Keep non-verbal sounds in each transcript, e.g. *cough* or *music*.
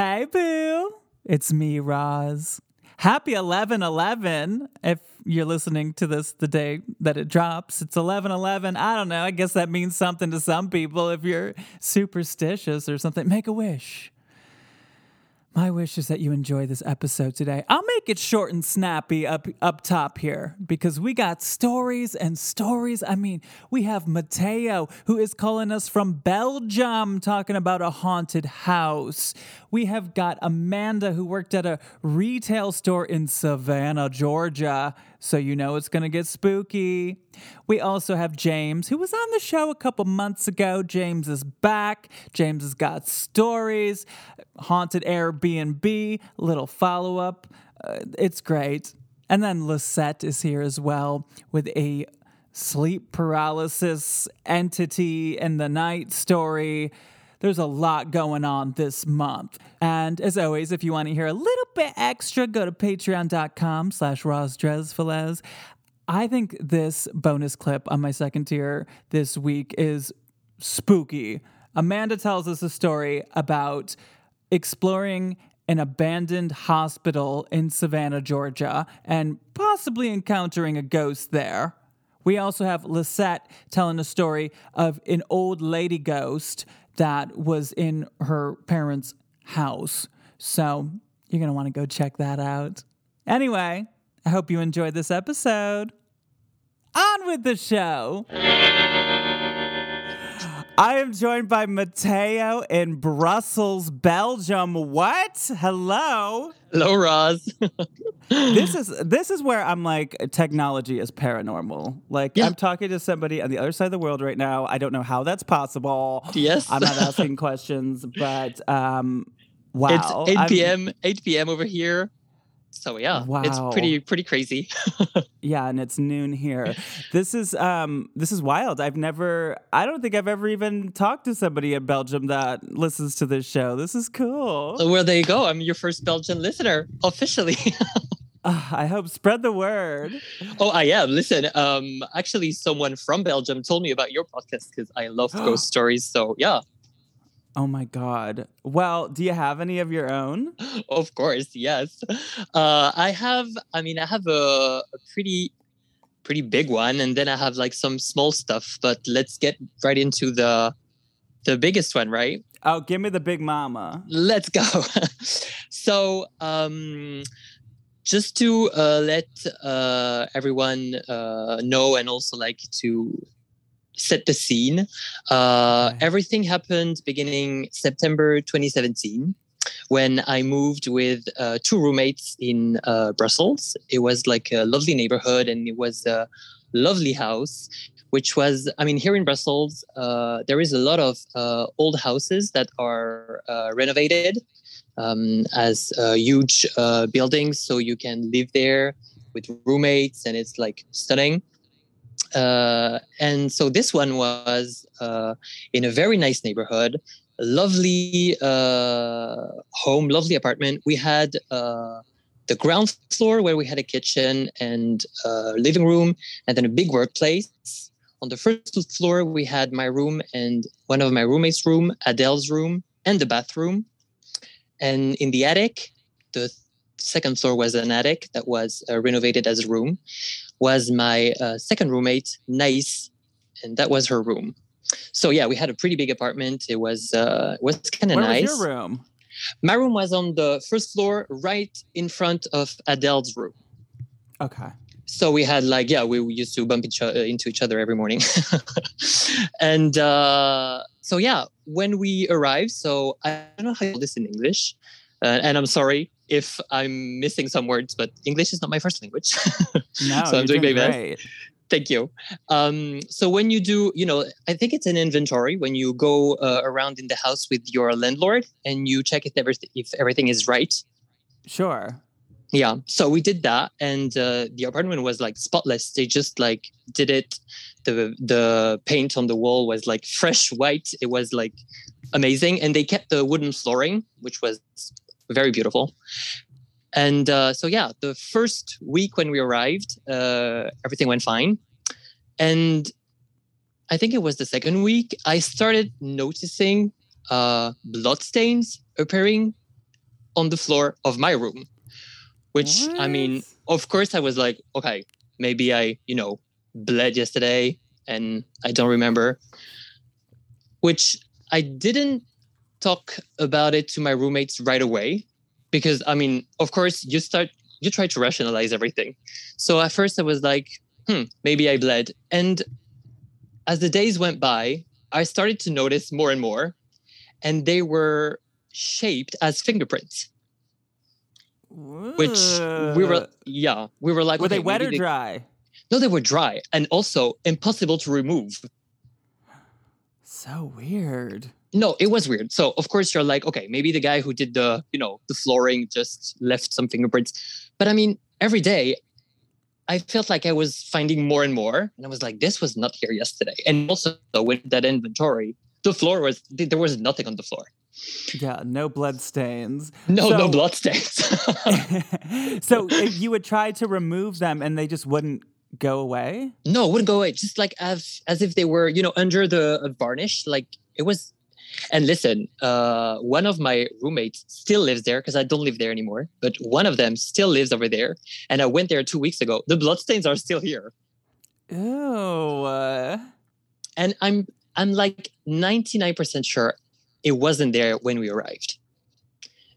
Hey, boo. It's me, Roz. Happy 11 11 if you're listening to this the day that it drops. It's 11 11. I don't know. I guess that means something to some people if you're superstitious or something. Make a wish. My wish is that you enjoy this episode today. I'll make it short and snappy up up top here because we got stories and stories. I mean, we have Mateo who is calling us from Belgium talking about a haunted house. We have got Amanda who worked at a retail store in Savannah, Georgia. So you know it's going to get spooky. We also have James, who was on the show a couple months ago. James is back. James has got stories, haunted Airbnb, little follow up. Uh, it's great. And then Lisette is here as well with a sleep paralysis entity in the night story. There's a lot going on this month. And as always, if you want to hear a little bit extra, go to patreon.com slash rosdresfiles. I think this bonus clip on my second tier this week is spooky. Amanda tells us a story about exploring an abandoned hospital in Savannah, Georgia, and possibly encountering a ghost there. We also have Lisette telling a story of an old lady ghost that was in her parents' house. So you're going to want to go check that out. Anyway, I hope you enjoyed this episode. On with the show. I am joined by Mateo in Brussels, Belgium. What? Hello. Hello, Roz. *laughs* this is this is where I'm like technology is paranormal. Like Yeah. I'm talking to somebody on the other side of the world right now. I don't know how that's possible. Yes. I'm not asking *laughs* questions, but um wow. it's 8 I'm- p.m. 8 p.m. over here. So yeah, it's pretty pretty crazy. *laughs* Yeah, and it's noon here. This is um this is wild. I've never I don't think I've ever even talked to somebody in Belgium that listens to this show. This is cool. So well, there you go. I'm your first Belgian listener officially. *laughs* Ah, I hope spread the word. oh, I am. Listen, um, actually, someone from Belgium told me about your podcast because I love *gasps* ghost stories. So yeah, Oh my god. Well, do you have any of your own? of course, yes. Uh, I have. I mean, I have a, a pretty pretty big one, and then I have like some small stuff. But let's get right into the the biggest one, right? Oh, give me the big mama. let's go *laughs* so um just to uh, let uh, everyone uh, know and also like to set the scene. Uh, everything happened beginning september 2017 when i moved with uh, two roommates in uh, brussels. It was like a lovely neighborhood and it was a lovely house which was i mean here in brussels uh, there is a lot of uh, old houses that are uh, renovated um, as uh, huge uh, buildings. So you can live there with roommates and it's like stunning uh, and so this one was uh, in a very nice neighborhood lovely uh, home lovely apartment. We had uh, the ground floor where we had a kitchen and uh, living room and then a big workplace. On the first floor we had my room and one of my roommates room adele's room and the bathroom. And in the attic the second floor was an attic that was renovated as a room was my uh, second roommate nice and that was her room. So yeah we had a pretty big apartment. It was uh was kind of Where nice was your room? my room was on the first floor right in front of adele's room. Okay. so we had like yeah we used to bump each other into each other every morning. *laughs* And uh so yeah when we arrived so i don't know how to call this in english uh, and i'm sorry if i'm missing some words but english is not my first language *laughs* No, So I'm you're doing my best. great. Thank you. Um, so when you do, you know, I think it's an inventory when you go uh, around in the house with your landlord and you check if everything if everything is right. Sure. Yeah. So we did that, and uh, the apartment was like spotless. They just like did it. The the paint on the wall was like fresh white. It was like amazing, and they kept the wooden flooring, which was very beautiful. And uh, so yeah, the first week when we arrived, uh, everything went fine, and I think it was the second week I started noticing uh, blood stains appearing on the floor of my room which I mean, of course, I was like, okay, maybe I, you know, bled yesterday and I don't remember. Which I didn't talk about it to my roommates right away because I mean, of course, you start, you try to rationalize everything. So at first I was like, hmm, maybe I bled. And as the days went by, I started to notice more and more, and they were shaped as fingerprints which we were yeah we were like Were they wet or dry? no they were dry and also impossible to remove So weird. No it was weird so of course you're like okay maybe the guy who did the you know the flooring just left some fingerprints but i mean every day i felt like i was finding more and more and i was like this was not here yesterday and also with that inventory the floor was there was nothing on the floor Yeah, no blood stains. no no So- *laughs* blood stains *laughs* so if you would try to remove them and they just wouldn't go away? No, it wouldn't go away. Just like as as if they were, you know, under the uh, varnish. Like it was. And listen, uh, one of my roommates still lives there because I don't live there anymore. But one of them still lives over there, and I went there two weeks ago. The bloodstains are still here, uh, and I'm I'm like ninety nine percent sure it wasn't there when we arrived.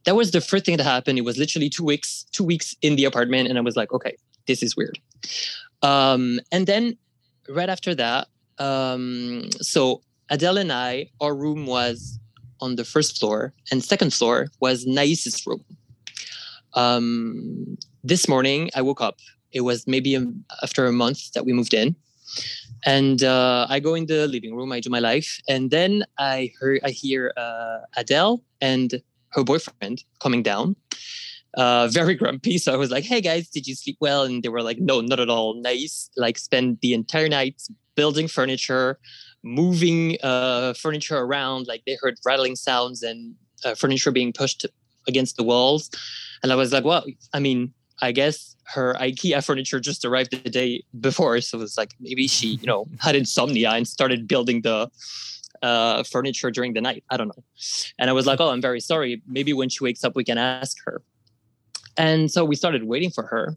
That was the first thing that happened. It was literally two weeks two weeks in the apartment, and I was like, okay, this is weird. Um, and then right after that, um, so Adele and I, our room was on the first floor, and second floor was Nais's room. Um, this morning, I woke up. It was maybe a, after a month that we moved in, and uh, I go in the living room. I do my life, and then I heard, I hear uh, Adele and her boyfriend coming down uh, very *laughs* grumpy. So I was like, "Hey guys, did you sleep well?" And they were like, "No, not at all. Nice. Like spend the entire night building furniture, moving uh, furniture around. Like they heard rattling sounds and uh, furniture being pushed against the walls." And I was like, "Well, I mean, I guess her IKEA furniture just arrived the day before, so it was like maybe she, you know, *laughs* had insomnia and started building the." Uh, furniture during the night. I don't know. And I was like, oh, I'm very sorry. Maybe when she wakes up, we can ask her. And so we started waiting for her.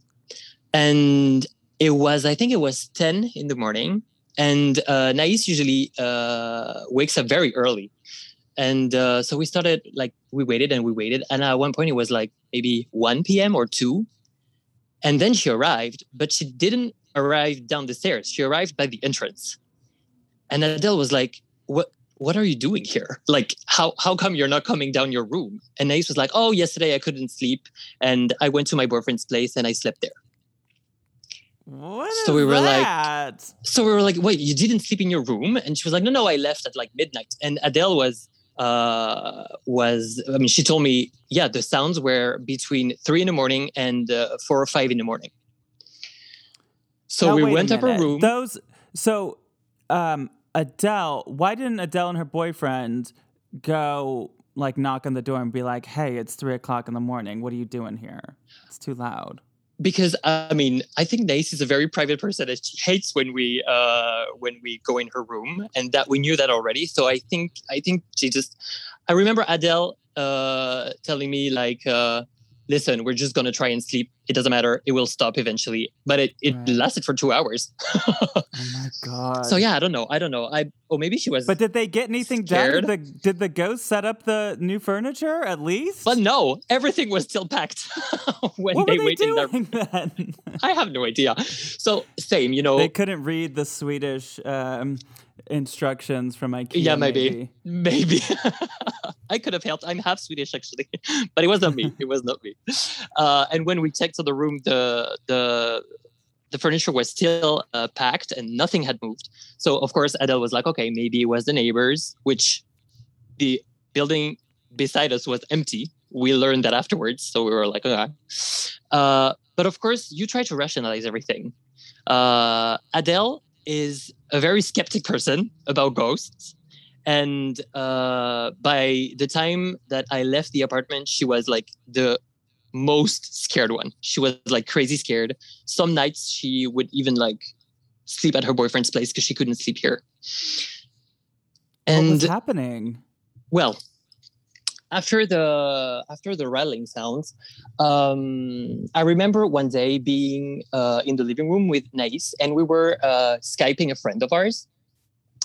And it was, I think it was 10 in the morning. And uh, Nais usually uh, wakes up very early. And uh, so we started, like, we waited and we waited. And at one point, it was like maybe 1 p.m. or 2. And then she arrived, but she didn't arrive down the stairs. She arrived by the entrance. And Adele was like, what? What are you doing here? Like, how how come you're not coming down your room? And Nais was like, Oh, yesterday I couldn't sleep, and I went to my boyfriend's place and I slept there. What So we were like- So we were like, Wait, you didn't sleep in your room? And she was like, No, no, I left at like midnight. And Adele was uh was I mean, she told me, yeah, the sounds were between three in the morning and uh, four or five in the morning. So Now, we went up her room. Those so um Adele, why didn't Adele and her boyfriend go like knock on the door and be like, "Hey, it's three o'clock in the morning. What are you doing here? It's too loud." Because I mean, I think Nais is a very private person and she hates when we uh when we go in her room and that we knew that already. So I think I think she just I remember Adele uh telling me like uh listen, we're just gonna try and sleep. It doesn't matter, it will stop eventually. But it, it Right. lasted for two hours. *laughs* Oh my god. so yeah, I don't know. I don't know. I oh, maybe she was But did they get anything Scared? done? Did the, did the ghost set up the new furniture at least? but no, everything was still packed *laughs* when what they were they waited in their doing then? I have no idea. So same, you know. they couldn't read the Swedish um, instructions from IKEA. Yeah, maybe. Maybe *laughs* I could have helped. I'm half Swedish actually, *laughs* but it was not me. It was not me. Uh, and when we checked to the room, the the the furniture was still uh, packed and nothing had moved. So of course Adele was like, okay, maybe it was the neighbors, which the building beside us was empty. We learned that afterwards, so we were like, okay. Uh, but of course, you try to rationalize everything. Uh, Adele is a very skeptic person about ghosts. And uh, by the time that I left the apartment, she was like the most scared one. She was like crazy scared. Some nights she would even like sleep at her boyfriend's place because she couldn't sleep here. what was happening? well, after the after the rattling sounds, um, I remember one day being uh, in the living room with Nais, and we were uh, skyping a friend of ours.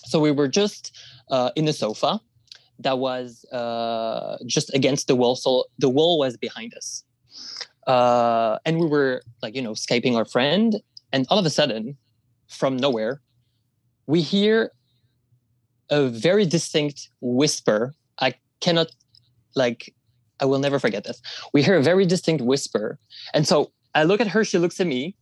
So we were just uh, in the sofa that was uh, just against the wall. So the wall was behind us, uh, and we were like you know skyping our friend, and all of a sudden, from nowhere, we hear a very distinct whisper. I cannot like I will never forget this. We hear a very distinct whisper. And so I look at her, she looks at me.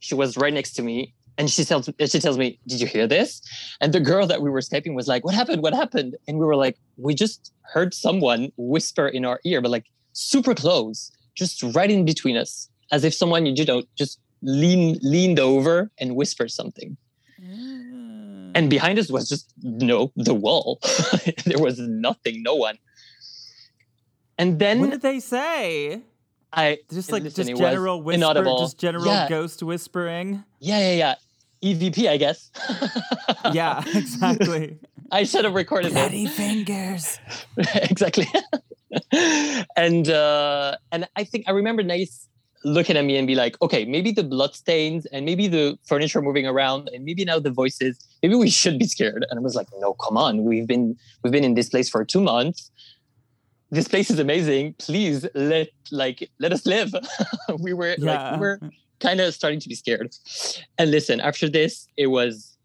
She was right next to me. And she tells she tells me, Did you hear this? And the girl that we were Skyping was like, What happened? What happened? And we were like, We just heard someone whisper in our ear, but like super close, just right in between us, as if someone you know just lean leaned over and whispered something. Mm. And behind us was just no the wall. *laughs* there was nothing, no one. And then what did they say? I Just like just general whisper, inaudible. just general Yeah. ghost whispering. yeah, yeah, yeah. EVP, I guess. *laughs* Yeah, exactly. *laughs* I should have recorded that. Bloody fingers. *laughs* exactly. and uh, and I think I remember Nais looking at me and be like, okay, maybe the blood stains and maybe the furniture moving around and maybe now the voices, maybe we should be scared. And I was like, no, come on. We've been we've been in this place for two months. This place is amazing. Please let like let us live. *laughs* we were like we were kind of starting to be scared. And listen, after this, it was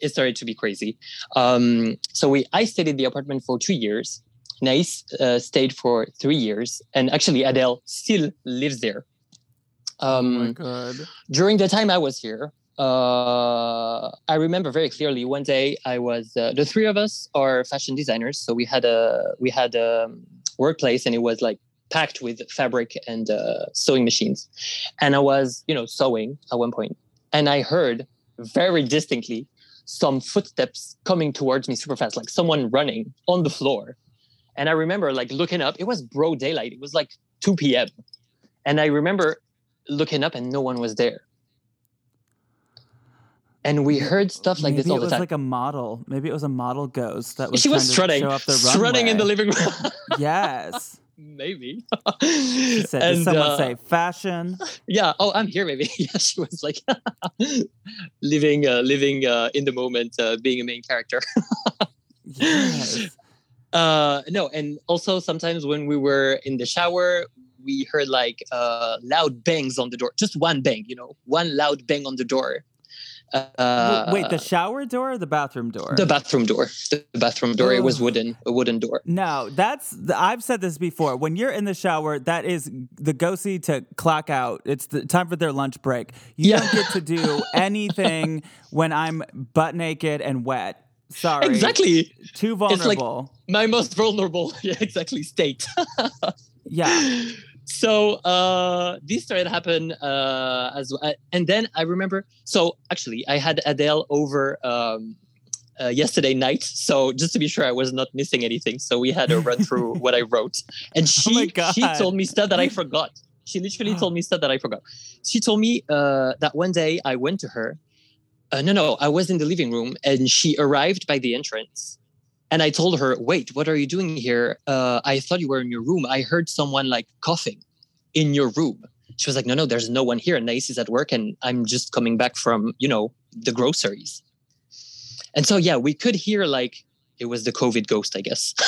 it started to be crazy. Um, so we I stayed in the apartment for two years. Nais uh, stayed for three years, and actually Adele still lives there. oh my Um, god. during the time I was here, uh, I remember very clearly. One day, I was uh, the three of us are fashion designers, so we had a we had a workplace, and it was like packed with fabric and uh, sewing machines. And I was, you know, sewing at one point, and I heard very distinctly some footsteps coming towards me super fast, like someone running on the floor. And I remember like looking up. It was broad daylight. It was like 2 p.m. And I remember looking up, and no one was there and we heard stuff like Maybe this all the time. it was like a model. Maybe it was a model ghost that was she was strutting, show up the strutting in the living room. *laughs* Yes. maybe. She said, And, someone uh, say fashion? Yeah. Oh, I'm here. Maybe. *laughs* Yeah. She was like *laughs* living, uh, living uh, in the moment, uh, being a main character. Yes. Uh, no, and also sometimes when we were in the shower, we heard like uh, loud bangs on the door. Just one bang, you know, one loud bang on the door. Uh, Wait, the shower door or the bathroom door? the bathroom door. The bathroom door. It was wooden, a wooden door. No, that's I've said this before. When you're in the shower, that is the ghosty to clock out. It's the time for their lunch break. You Yeah. don't get to do *laughs* anything when I'm butt naked and wet. Sorry. Exactly. Too It's like- vulnerable. My most vulnerable, *laughs* yeah, exactly, state. *laughs* yeah. So uh this started happen uh as well and then i remember so actually i had adele over um uh, yesterday night. So just to be sure i was not missing anything. So we had a run through *laughs* what i wrote. And she Oh she told me stuff that i *laughs* forgot. She literally told me stuff that i forgot. She told me uh that one day i went to her. Uh, no no i was in the living room and she arrived by the entrance and I told her, wait, what are you doing here? Uh, I thought you were in your room. I heard someone like coughing in your room. She was like, no, no, there's no one here. And Nais is at work and I'm just coming back from, you know, the groceries. And so, yeah, we could hear like it was the COVID ghost, I guess. *laughs*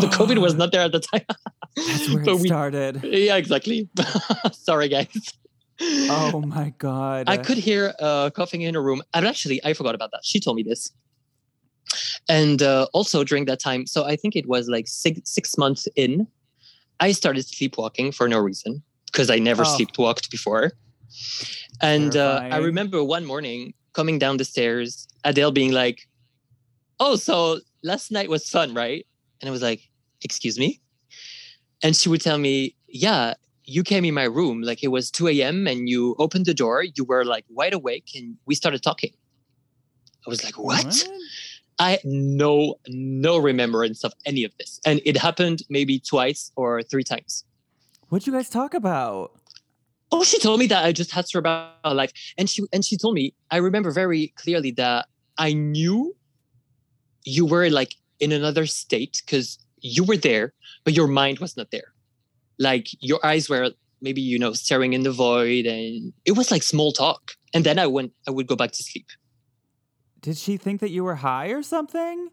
the COVID was not there at the time. That's where But it we- started. yeah, exactly. *laughs* Sorry, guys. Oh my god. I could hear uh, coughing in her room. And actually, I forgot about that. She told me this. And uh, also during that time, so I think it was like six, six months in, I started sleepwalking for no reason because I never Oh. sleepwalked before. And uh, I remember one morning coming down the stairs, Adele being like, "Oh, so last night was fun, right?" And I was like, "Excuse me?" And she would tell me, "Yeah, you came in my room like it was 2 a.m. and you opened the door. You were like wide awake, and we started talking." I was like, "What?" I had no no remembrance of any of this, and it happened maybe twice or three times. What'd you guys talk about? Oh, she told me that I just asked her about life, and she and she told me I remember very clearly that I knew you were like in another state because you were there, but your mind was not there. Like your eyes were maybe you know staring in the void, and it was like small talk. And then I went, I would go back to sleep. Did she think that you were high or something?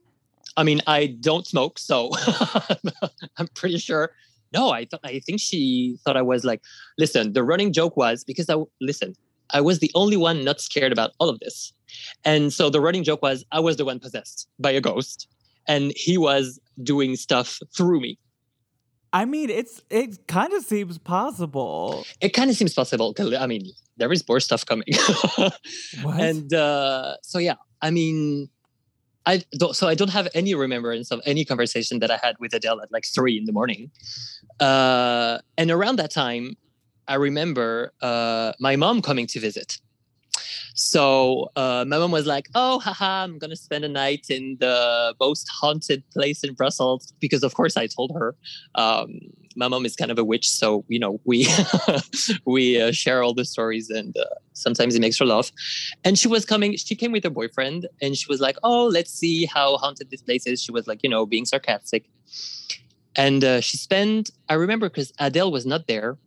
I mean, I don't smoke, so *laughs* I'm pretty sure. No, I thought I think she thought I was like, listen, the running joke was because I listen, I was the only one not scared about all of this. And so the running joke was I was the one possessed by a ghost and he was doing stuff through me. I mean, it's it kind of seems possible. It kind of seems possible. I mean, there is more stuff coming. *laughs* What? and uh, so yeah, I mean, I don't. So I don't have any remembrance of any conversation that I had with Adele at like three in the morning. Uh, and around that time, I remember uh, my mom coming to visit. So uh, my mom was like, "Oh, haha, I'm gonna spend a night in the most haunted place in Brussels," because of course I told her. Um, my mom is kind of a witch, so you know we *laughs* we uh, share all the stories, and uh, sometimes it makes her laugh. And she was coming. She came with her boyfriend, and she was like, "Oh, let's see how haunted this place is." She was like, you know, being sarcastic. And uh, she spent. I remember because Adele was not there,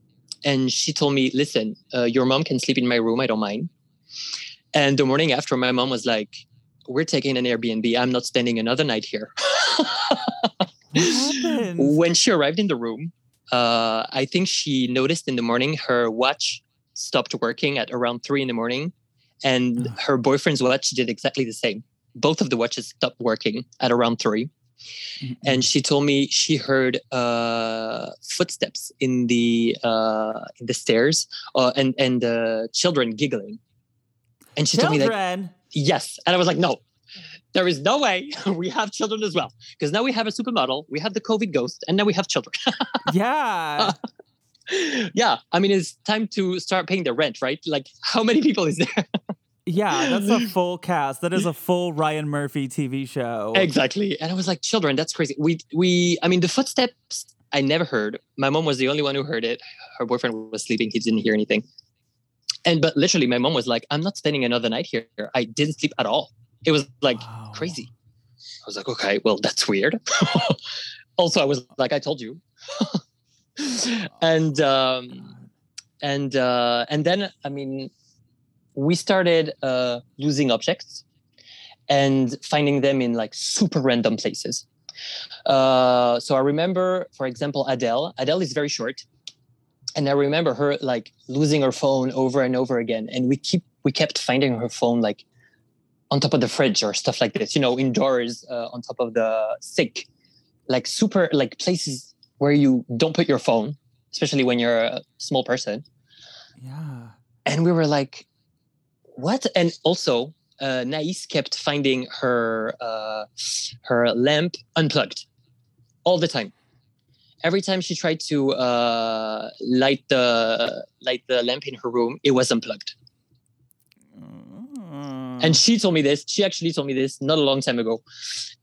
and she told me, "Listen, uh, your mom can sleep in my room. I don't mind." And the morning after, my mom was like, "We're taking an Airbnb. I'm not spending another night here." *laughs* *laughs* when she arrived in the room, uh, I think she noticed in the morning her watch stopped working at around three in the morning, and her boyfriend's watch did exactly the same. Both of the watches stopped working at around three, Mm-mm. and she told me she heard uh, footsteps in the uh, in the stairs, uh, and and uh, children giggling. And she told me that. Yes. And I was like, no, there is no way *laughs* we have children as well. Because now we have a supermodel, we have the COVID ghost, and now we have children. *laughs* yeah. *laughs* yeah. I mean, it's time to start paying the rent, right? Like, how many people is there? Yeah, that's a full cast. That is a full Ryan Murphy TV show. exactly. And I was like, children, that's crazy. We, we, I mean, the footsteps I never heard. My mom was the only one who heard it. Her boyfriend was sleeping, he didn't hear anything. And, but literally, my mom was like, I'm not spending another night here. I didn't sleep at all. It was like, Wow. crazy. I was like, okay, well, that's weird. *laughs* also, I was like, I told you. *laughs* and um, and uh, and then, I mean, we started uh, losing objects and finding them in like super random places. Uh, so I remember, for example, Adele. Adele is very short, and I remember her like losing her phone over and over again. And we keep we kept finding her phone like on top of the fridge or stuff like this. You know, indoors uh, on top of the sink, like super like places where you don't put your phone, especially when you're a small person Yeah. and we were like what and also uh, Nais kept finding her uh, her lamp unplugged all the time every time she tried to uh, light the light the lamp in her room it was unplugged. And she told me this she actually told me this not a long time ago.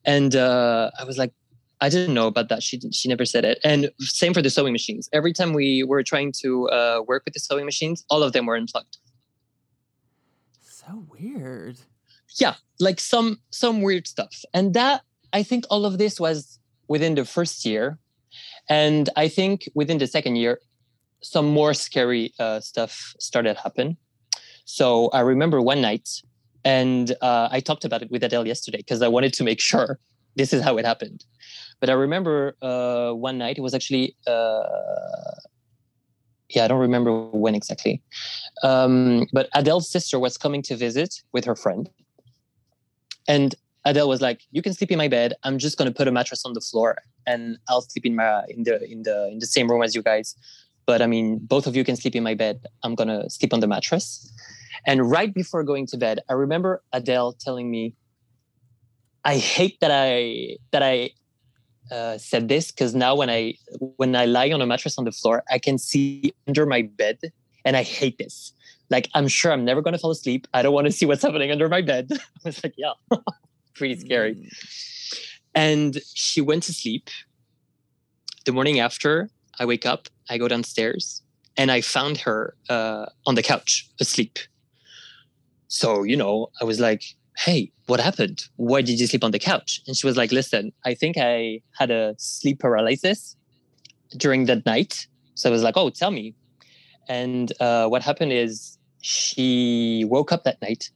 And uh, i was like i didn't know about that. She she never said it. And same for the sewing machines. Every time we were trying to uh, work with the sewing machines all of them were unplugged. So weird. yeah like some some weird stuff. And that i think all of this was within the first year. And i think within the second year some more scary uh, stuff started happen. So i remember one night and uh, i talked about it with adele yesterday because i wanted to make sure this is how it happened but i remember uh, one night it was actually uh, yeah i don't remember when exactly um, but adele's sister was coming to visit with her friend and Adele was like, "You can sleep in my bed. I'm just gonna put a mattress on the floor, and I'll sleep in my in the in the in the same room as you guys. but I mean, both of you can sleep in my bed. I'm gonna sleep on the mattress. And right before going to bed, I remember Adele telling me, "I hate that I that I uh, said this because now when I when I lie on a mattress on the floor, I can see under my bed, and I hate this. Like I'm sure I'm never gonna fall asleep. I don't want to see what's happening under my bed. *laughs* I was like, yeah, *laughs* pretty scary. Mm. And she went to sleep. The morning after, I wake up, I go downstairs, and I found her uh, on the couch asleep. So, you know, I was like, hey, what happened? Why did you sleep on the couch? And she was like, listen, I think I had a sleep paralysis during that night. So I was like, oh, tell me. And uh, what happened is she woke up that night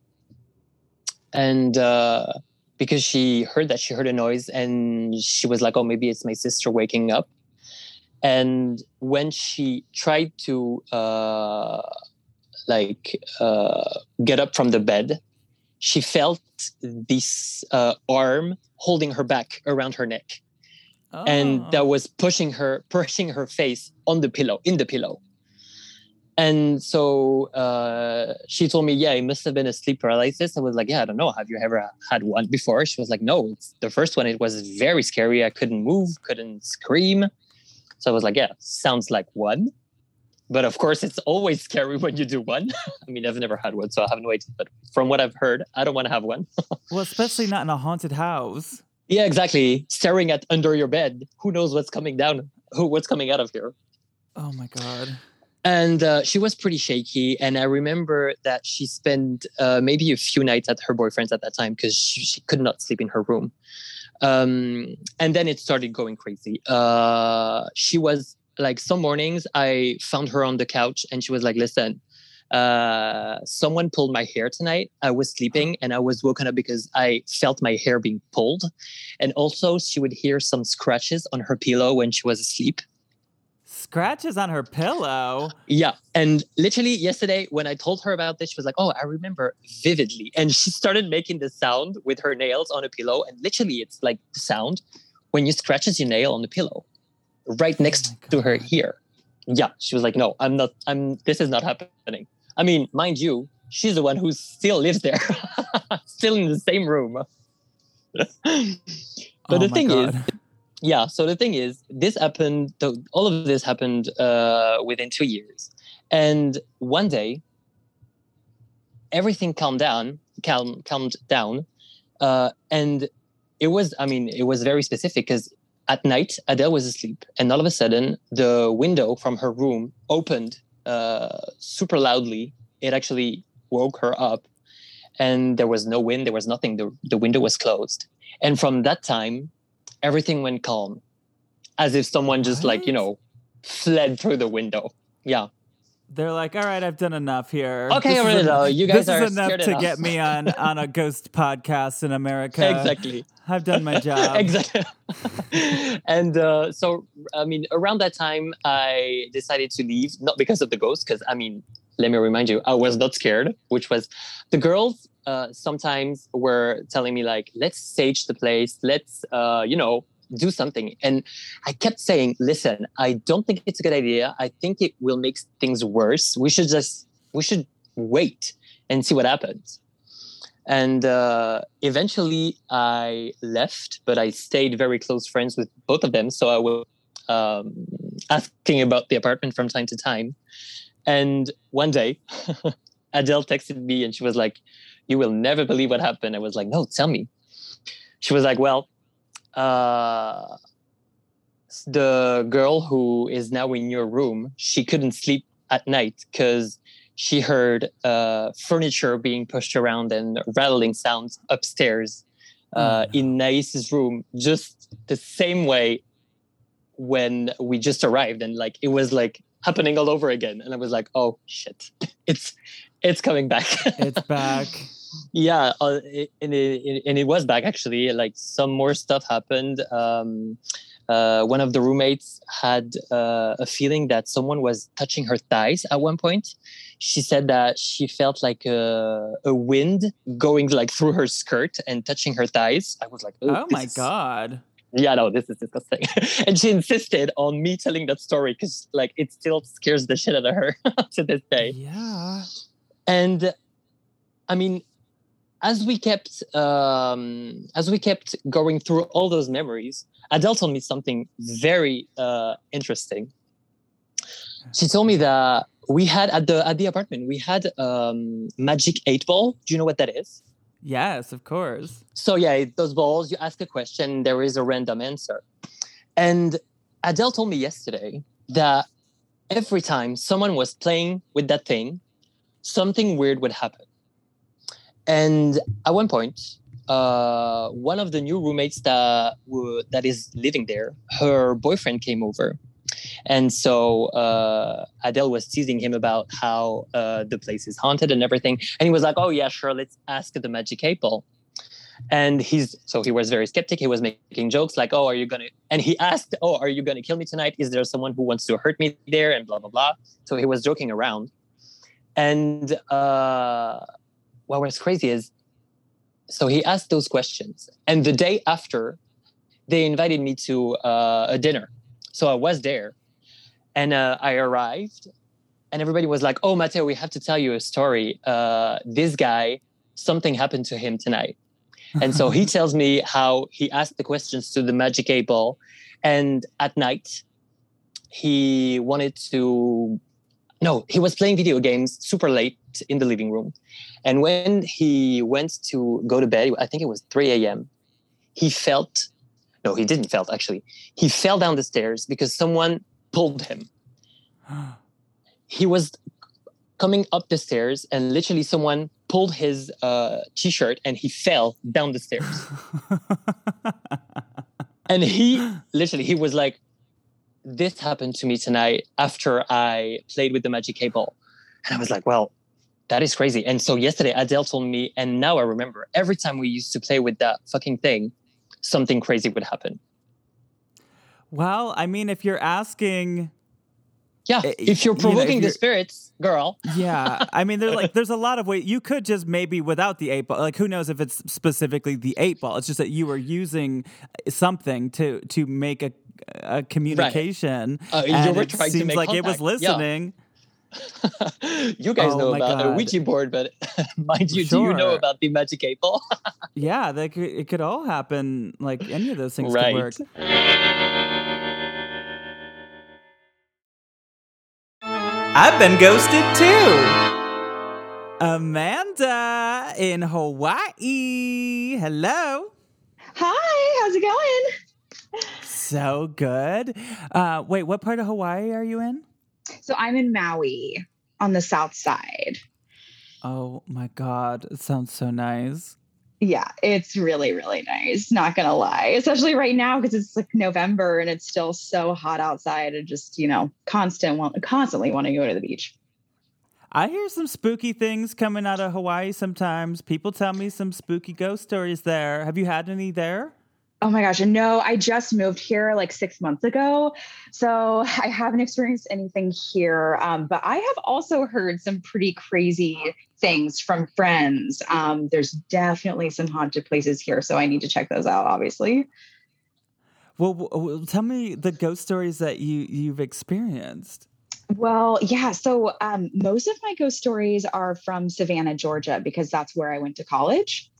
and uh, because she heard that she heard a noise and she was like, oh, maybe it's my sister waking up. And when she tried to uh, like uh, get up from the bed, she felt this uh, arm holding her back around her neck, and Oh. that was pushing her, *laughs* pushing her face on the pillow, in the pillow. And so uh, she told me, "Yeah, it must have been a sleep paralysis." I was like, "Yeah, I don't know. Have you ever had one before?" She was like, "No, it's the first one. It was very scary. I couldn't move, couldn't scream." So I was like, "Yeah, sounds like one." But of course, it's always scary when you do one. *laughs* I mean, I've never had one, so I have no idea. But from what I've heard, I don't want to have one. *laughs* well, especially not in a haunted house. yeah, exactly. Staring at under your bed. Who knows what's coming down? Who what's coming out of here? Oh my god. and uh, she was pretty shaky and i remember that she spent uh, maybe a few nights at her boyfriend's at that time because she, she could not sleep in her room um, and then it started going crazy uh, she was like some mornings i found her on the couch and she was like listen uh, someone pulled my hair tonight i was sleeping and i was woken up because i felt my hair being pulled and also she would hear some scratches on her pillow when she was asleep Scratches on her pillow. Yeah. And literally yesterday, when I told her about this, she was like, Oh, I remember vividly. And she started making the sound with her nails on a pillow. And literally, it's like the sound when you scratches your nail on the pillow right next my to her God. here. Yeah. She was like, No, I'm not, I'm, this is not happening. I mean, mind you, she's the one who still lives there, *laughs* still in the same room. *laughs* but Oh the thing is, yeah so the thing is this happened the, all of this happened uh, within two years and one day everything calmed down calm, calmed down uh, and it was i mean it was very specific because at night adele was asleep and all of a sudden the window from her room opened uh, super loudly. It actually woke her up and there was no wind there was nothing. The, the window was closed. And from that time everything went calm as if someone just like you know fled through the window. Yeah They're like, all right, I've done enough here. Okay, This is alright, en- uh, you guys this are is enough to enough. get me on *laughs* on a ghost podcast in America. exactly I've done my *laughs* job. exactly *laughs* and uh, so i mean around that time i decided to leave not because of the ghost because i mean let me remind you i was not scared which was the girls uh, sometimes were telling me like let's sage the place let's uh, you know do something and i kept saying listen i don't think it's a good idea i think it will make things worse we should just we should wait and see what happens and uh, eventually I left, but I stayed very close friends with both of them. So I was um, asking about the apartment from time to time. And one day, *laughs* Adele texted me and she was like, You will never believe what happened. I was like, No, tell me. She was like, Well, uh, the girl who is now in your room, she couldn't sleep at night because she heard uh, furniture being pushed around and rattling sounds upstairs uh, no. in Nais's room, just the same way when we just arrived, and like it was like happening all over again. And I was like, "Oh shit, *laughs* it's it's coming back." *laughs* It's back. Yeah, uh, it, and, it, and it was back actually. Like some more stuff happened. Um, uh, one of the roommates had uh, a feeling that someone was touching her thighs at one point. She said that she felt like a, a wind going like through her skirt and touching her thighs. I was like, Oh this my is- god. yeah, no, this is disgusting. *laughs* and she insisted on me telling that story because like it still scares the shit out of her *laughs* to this day. Yeah. And I mean, as we kept um, as we kept going through all those memories, Adele told me something very uh, interesting. She told me that we had at the at the apartment we had um, magic eight ball. Do you know what that is? Yes, of course. So yeah, those balls. You ask a question, there is a random answer. And Adele told me yesterday that every time someone was playing with that thing, something weird would happen. And at one point, uh, one of the new roommates that that is living there, her boyfriend came over, and so uh, Adele was teasing him about how uh, the place is haunted and everything, and he was like, "Oh yeah, sure, let's ask the magic ball." And he's so he was very skeptic. He was making jokes like, "Oh, are you gonna?" And he asked, "Oh, are you gonna kill me tonight? Is there someone who wants to hurt me there?" And blah blah blah. So he was joking around, and uh, what was crazy is so he asked those questions and the day after they invited me to uh, a dinner. So i was there and uh, i arrived and everybody was like oh Mateo we have to tell you a story. Uh, this guy something happened to him tonight. And so he *laughs* tells me how he asked the questions to the magic eight ball and at night he wanted to no he was playing video games super late in the living room and when he went to go to bed, I think it was 3 a.m., he felt, no, he didn't felt actually. He fell down the stairs because someone pulled him. *gasps* he was coming up the stairs and literally someone pulled his uh, t-shirt and he fell down the stairs. *laughs* and he literally, he was like, this happened to me tonight after I played with the magic eight ball. And I was like, well, that is crazy. And so yesterday Adele told me, and now I remember every time we used to play with that fucking thing, something crazy would happen. Well, I mean, if you're asking, yeah, eh, if you're provoking you know, if you're, the spirits, girl. yeah, I mean, there's like *laughs* there's a lot of ways you could just maybe without the eight ball. Like, who knows if it's specifically the eight ball? It's just that you were using something to to make a a communication. Right. Uh, you were trying to make like contact. it was listening. Yeah *laughs* you guys oh know about God. a Ouija board, but *laughs* mind you, sure. do you know about the magic eight ball? *laughs* yeah, that could, it could all happen. Like any of those things right. could work. I've been ghosted too. Amanda in Hawaii. Hello. Hi, how's it going? So good. Uh, wait, what part of Hawaii are you in? So I'm in Maui on the south side. Oh my God. It sounds so nice. Yeah, it's really, really nice. Not gonna lie, especially right now because it's like November and it's still so hot outside and just you know constant, want, constantly want to go to the beach. I hear some spooky things coming out of Hawaii sometimes. People tell me some spooky ghost stories there. Have you had any there? Oh my gosh. No, I just moved here like six months ago. So I haven't experienced anything here. Um, but I have also heard some pretty crazy things from friends. Um, there's definitely some haunted places here. So I need to check those out, obviously. Well, tell me the ghost stories that you you've experienced. Well, yeah. So um, most of my ghost stories are from Savannah, Georgia, because that's where I went to college.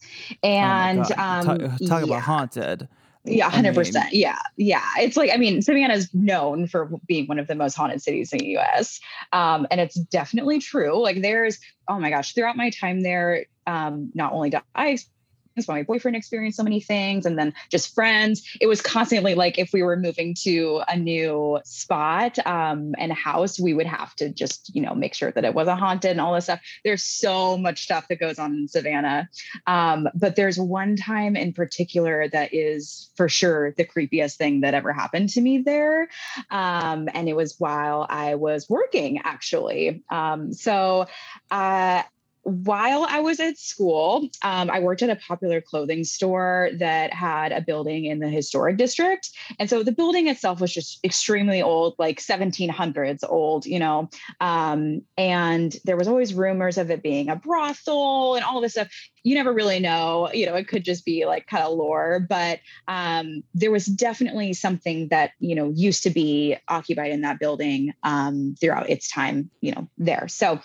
Oh and oh um, talk, talk yeah. about haunted. Yeah, hundred percent. Yeah, yeah. It's like I mean, Savannah is known for being one of the most haunted cities in the U.S., um, and it's definitely true. Like, there's oh my gosh, throughout my time there, um, not only did I my boyfriend experienced so many things and then just friends. It was constantly like if we were moving to a new spot um, and house we would have to just you know make sure that it wasn't haunted and all this stuff. There's so much stuff that goes on in savannah. Um, but there's one time in particular that is for sure the creepiest thing that ever happened to me there. Um, and it was while i was working actually. Um, so uh, while I was at school, um, I worked at a popular clothing store that had a building in the historic district. And so the building itself was just extremely old, like 1700s old, you know. Um, and there was always rumors of it being a brothel and all this stuff. You never really know, you know, it could just be like kind of lore, but um, there was definitely something that, you know, used to be occupied in that building um, throughout its time, you know, there. So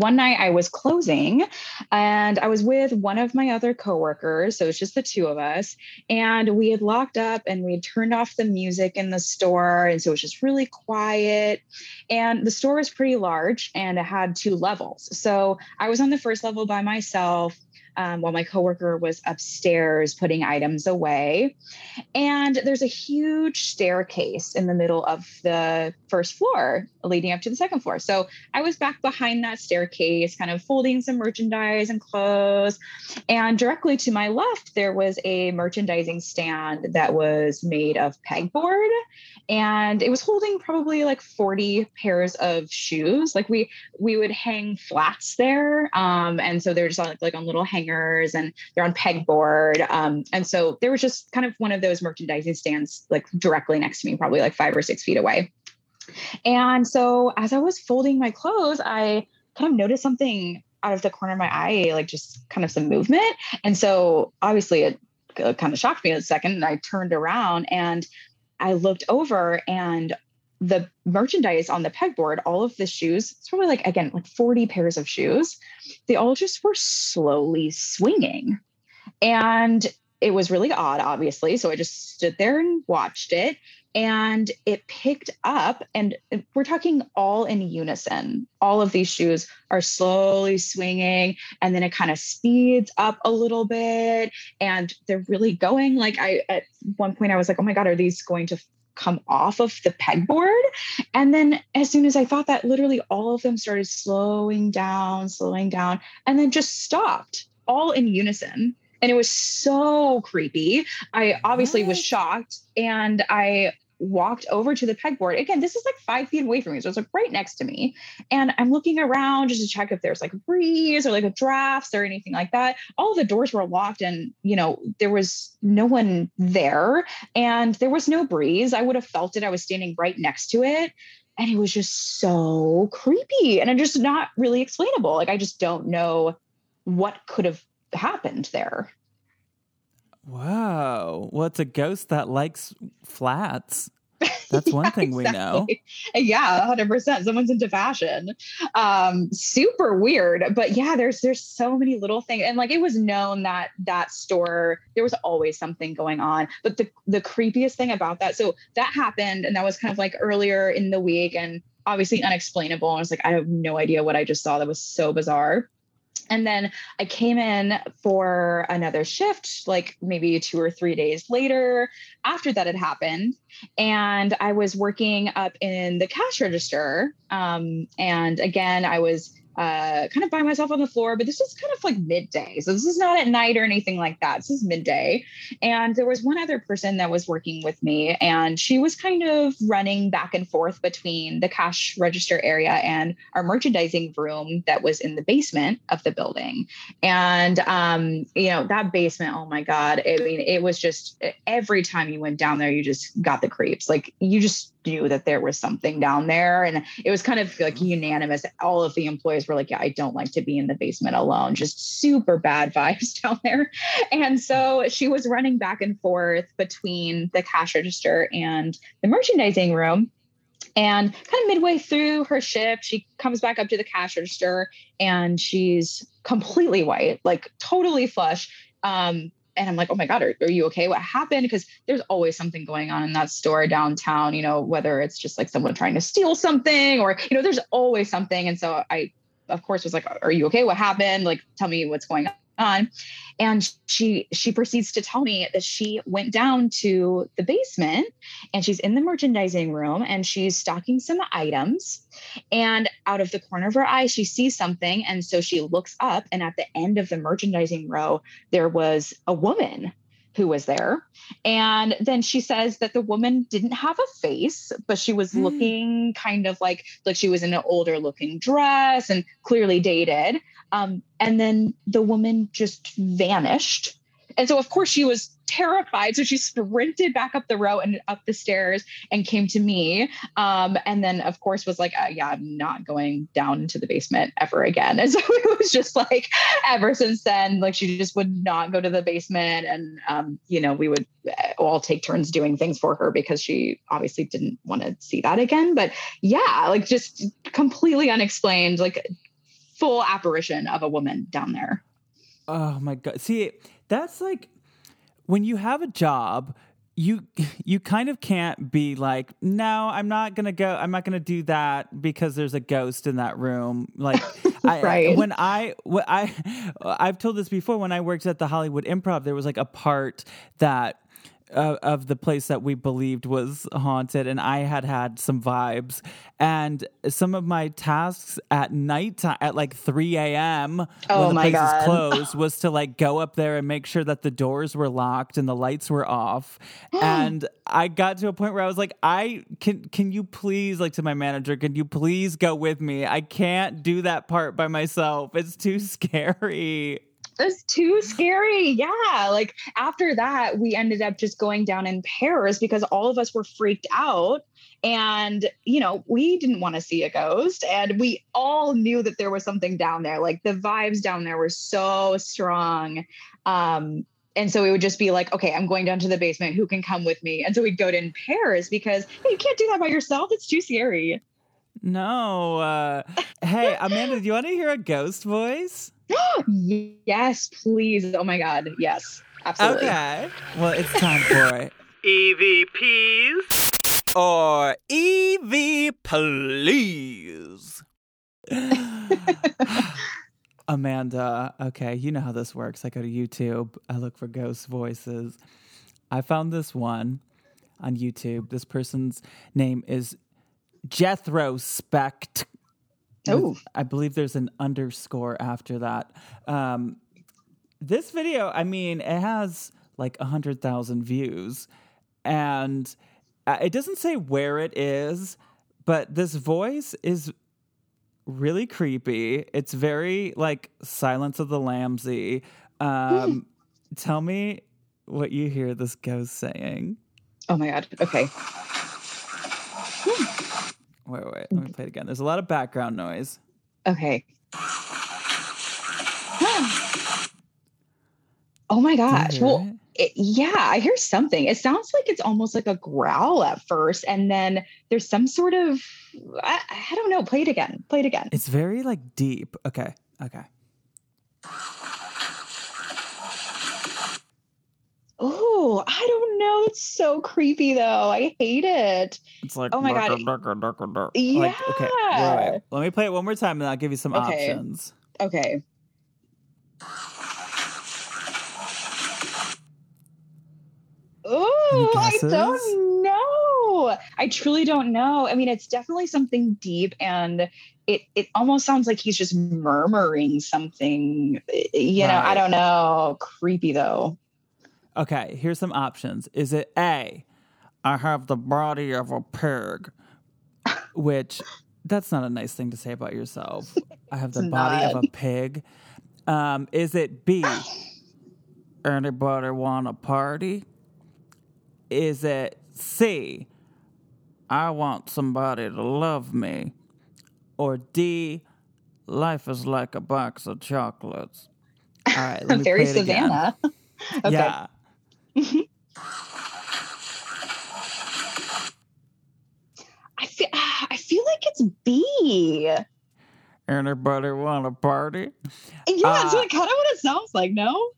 one night I was closing and I was with one of my other coworkers. So it's just the two of us. And we had locked up and we had turned off the music in the store. And so it was just really quiet. And the store was pretty large and it had two levels. So I was on the first level by myself um, while my coworker was upstairs putting items away. And there's a huge staircase in the middle of the first floor leading up to the second floor. So I was back behind that staircase, kind of folding some merchandise and clothes. And directly to my left, there was a merchandising stand that was made of pegboard and it was holding probably like 40 pairs of shoes like we we would hang flats there um, and so they're just on, like, on little hangers and they're on pegboard. Um, and so there was just kind of one of those merchandising stands like directly next to me probably like five or six feet away. And so as i was folding my clothes i kind of noticed something out of the corner of my eye like just kind of some movement. And so obviously it kind of shocked me a second and i turned around and I looked over and the merchandise on the pegboard, all of the shoes, it's probably like, again, like 40 pairs of shoes, they all just were slowly swinging. And it was really odd, obviously. So I just stood there and watched it and it picked up and we're talking all in unison all of these shoes are slowly swinging and then it kind of speeds up a little bit and they're really going like i at one point i was like oh my god are these going to come off of the pegboard. And then as soon as i thought that literally all of them started slowing down slowing down and then just stopped all in unison. And it was so creepy. I obviously what? was shocked and i walked over to the pegboard. Again, this is like five feet away from me. So it's like right next to me. And I'm looking around just to check if there's like a breeze or like a drafts or anything like that. All the doors were locked and, you know, there was no one there and there was no breeze. I would have felt it. I was standing right next to it. And it was just so creepy and just not really explainable. Like I just don't know what could have happened there. Wow. Well, it's a ghost that likes flats. That's one *laughs* yeah, thing we know. Yeah, 100%. Someone's into fashion. Um, super weird. But yeah, there's there's so many little things. And like it was known that that store, there was always something going on. But the the creepiest thing about that, so that happened and that was kind of like earlier in the week and obviously unexplainable. I was like, I have no idea what I just saw. That was so bizarre. And then I came in for another shift, like maybe two or three days later after that had happened. And I was working up in the cash register. Um, and again, I was uh, kind of by myself on the floor, but this is kind of like midday. So this is not at night or anything like that. This is midday. And there was one other person that was working with me, and she was kind of running back and forth between the cash register area and our merchandising room that was in the basement of the building. And, um, you know, that basement, oh my God, I mean, it was just every time you went down there, you just got the creeps. Like you just knew that there was something down there. And it was kind of like unanimous. All of the employees were like, yeah, I don't like to be in the basement alone. Just super bad *laughs* vibes down there. And so she was running back and forth between the cash register and the merchandising room. And kind of midway through her shift, she comes back up to the cash register and she's completely white, like totally flush. Um, and I'm like, oh my God, are, are you okay? What happened? Because there's always something going on in that store downtown, you know, whether it's just like someone trying to steal something or, you know, there's always something. And so I, of course, was like, are you okay? What happened? Like, tell me what's going on and she she proceeds to tell me that she went down to the basement and she's in the merchandising room and she's stocking some items and out of the corner of her eye she sees something and so she looks up and at the end of the merchandising row there was a woman who was there. And then she says that the woman didn't have a face, but she was Hmm. looking kind of like like she was in an older looking dress and clearly dated. Um, and then the woman just vanished. And so, of course, she was terrified. So she sprinted back up the row and up the stairs and came to me. Um, and then, of course, was like, uh, Yeah, I'm not going down into the basement ever again. *laughs* And so it was just like, ever since then, like she just would not go to the basement. And, um, you know, we would uh, all take turns doing things for her because she obviously didn't want to see that again. But yeah, like just completely unexplained, like full apparition of a woman down there. Oh my god. See, that's like when you have a job, you *laughs* you kind of can't be like, "No, I'm not going to go. I'm not going to do that because there's a ghost in that room." Like *laughs* I when I when I *laughs* I've told this before when I worked at the Hollywood Improv, there was like a part that uh, of the place that we believed was haunted, and I had had some vibes. And some of my tasks at night at like 3 a.m. Oh when the my place God. is closed was to like go up there and make sure that the doors were locked and the lights were off. *gasps* and I got to a point where I was like, I can can you please like to my manager, can you please go with me? I can't do that part by myself. It's too *laughs* scary. It's too scary. Yeah. Like after that, we ended up just going down in pairs because all of us were freaked out. And, you know, we didn't want to see a ghost. And we all knew that there was something down there. Like the vibes down there were so strong. Um, and so we would just be like, okay, I'm going down to the basement. Who can come with me? And so we'd go in pairs because hey, you can't do that by yourself. It's too scary. No. Uh, hey, Amanda, do you want to hear a ghost voice? *gasps* yes, please. Oh my God. Yes, absolutely. Okay. Well, it's time for *laughs* EVPs or EV please. *laughs* Amanda, okay, you know how this works. I go to YouTube, I look for ghost voices. I found this one on YouTube. This person's name is Jethro Spect. Oh. I believe there's an underscore after that. Um, this video, I mean, it has like 100,000 views. And uh, it doesn't say where it is, but this voice is really creepy. It's very like Silence of the Lambsy. Um, tell me what you hear this ghost saying. Oh my God. Okay. Wait, wait, let me play it again. There's a lot of background noise. Okay. *gasps* oh my gosh. Well, it? yeah, I hear something. It sounds like it's almost like a growl at first, and then there's some sort of I, I don't know. Play it again. Play it again. It's very like deep. Okay, okay. Oh, I don't know. It's so creepy though. I hate it. It's like Oh my God. Like, okay, Yeah. wait. Let me play it one more time, and I'll give you some Okay. options. Okay. Oh, I don't know. I truly don't know. I mean, it's definitely something deep, and it it almost sounds like he's just murmuring something. You know, I don't know. Creepy though. Okay, here's some options. Is it A, I have the body of a pig, which that's not a nice thing to say about yourself. *laughs* I have the It's body of a pig. Um, is it B, *sighs* anybody want a party? Is it C, I want somebody to love me? Or D, life is like a box of chocolates? *laughs* All right, let me Very play it again. Savannah. *laughs* okay. Yeah. *laughs* I feel *sighs* I feel like it's B. Anybody want a party? Yeah, it's Uh, like kind of what it sounds like. No.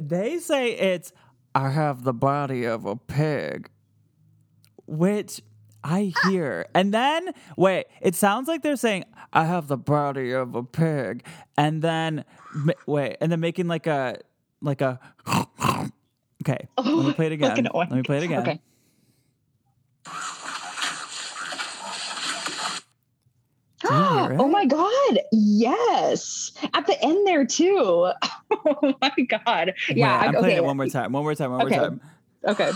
They say it's I have the body of a pig, which I hear. And then wait, it sounds like they're saying I have the body of a pig, and then wait, and then making like a like a. Okay, oh, let me play it *laughs* again. Let me play it again. Okay. *gasps* Do you hear Oh my god! Yes, at the end there too. *laughs* oh my god. Wait, Yeah. I'm I- playing it one more time. One more time. One Okay. more time. Okay.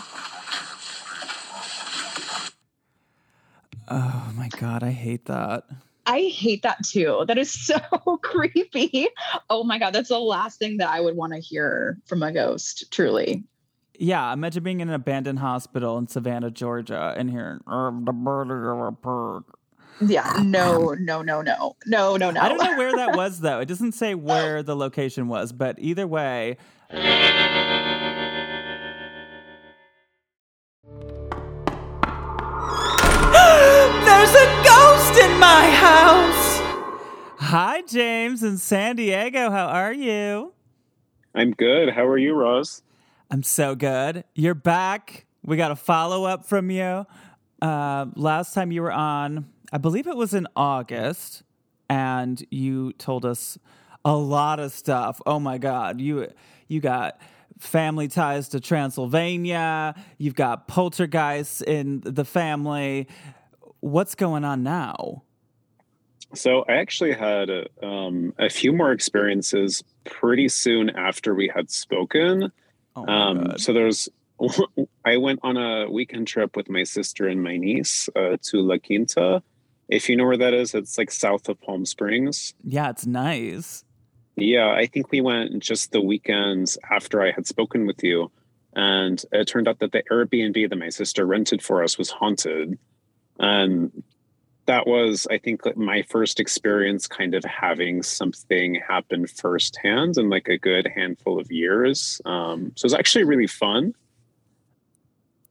Oh my god, I hate that. I hate that too. That is so *laughs* creepy. Oh my god, that's the last thing that I would want to hear from a ghost. Truly. Yeah, imagine being in an abandoned hospital in Savannah, Georgia, and hearing "Um, the murder of a pig." Yeah. No. No. No. No. No. No. No. I don't know where that was though. It doesn't say where the location was, but either way. *gasps* There's a ghost in my house. Hi, James in San Diego. How are you? I'm good. How are you, Roz? I'm so good. You're back. We got a follow up from you. Uh, last time you were on, I believe it was in August, and you told us a lot of stuff. Oh my God, you you got family ties to Transylvania. You've got poltergeists in the family. What's going on now? So, I actually had um, a few more experiences pretty soon after we had spoken. Oh Um, so, there's, *laughs* I went on a weekend trip with my sister and my niece uh, to La Quinta. If you know where that is, it's like south of Palm Springs. yeah, it's nice. Yeah, I think we went just the weekends after I had spoken with you. And it turned out that the Airbnb that my sister rented for us was haunted. And that was, I think, my first experience kind of having something happen firsthand in like a good handful of years. Um, so it was actually really fun.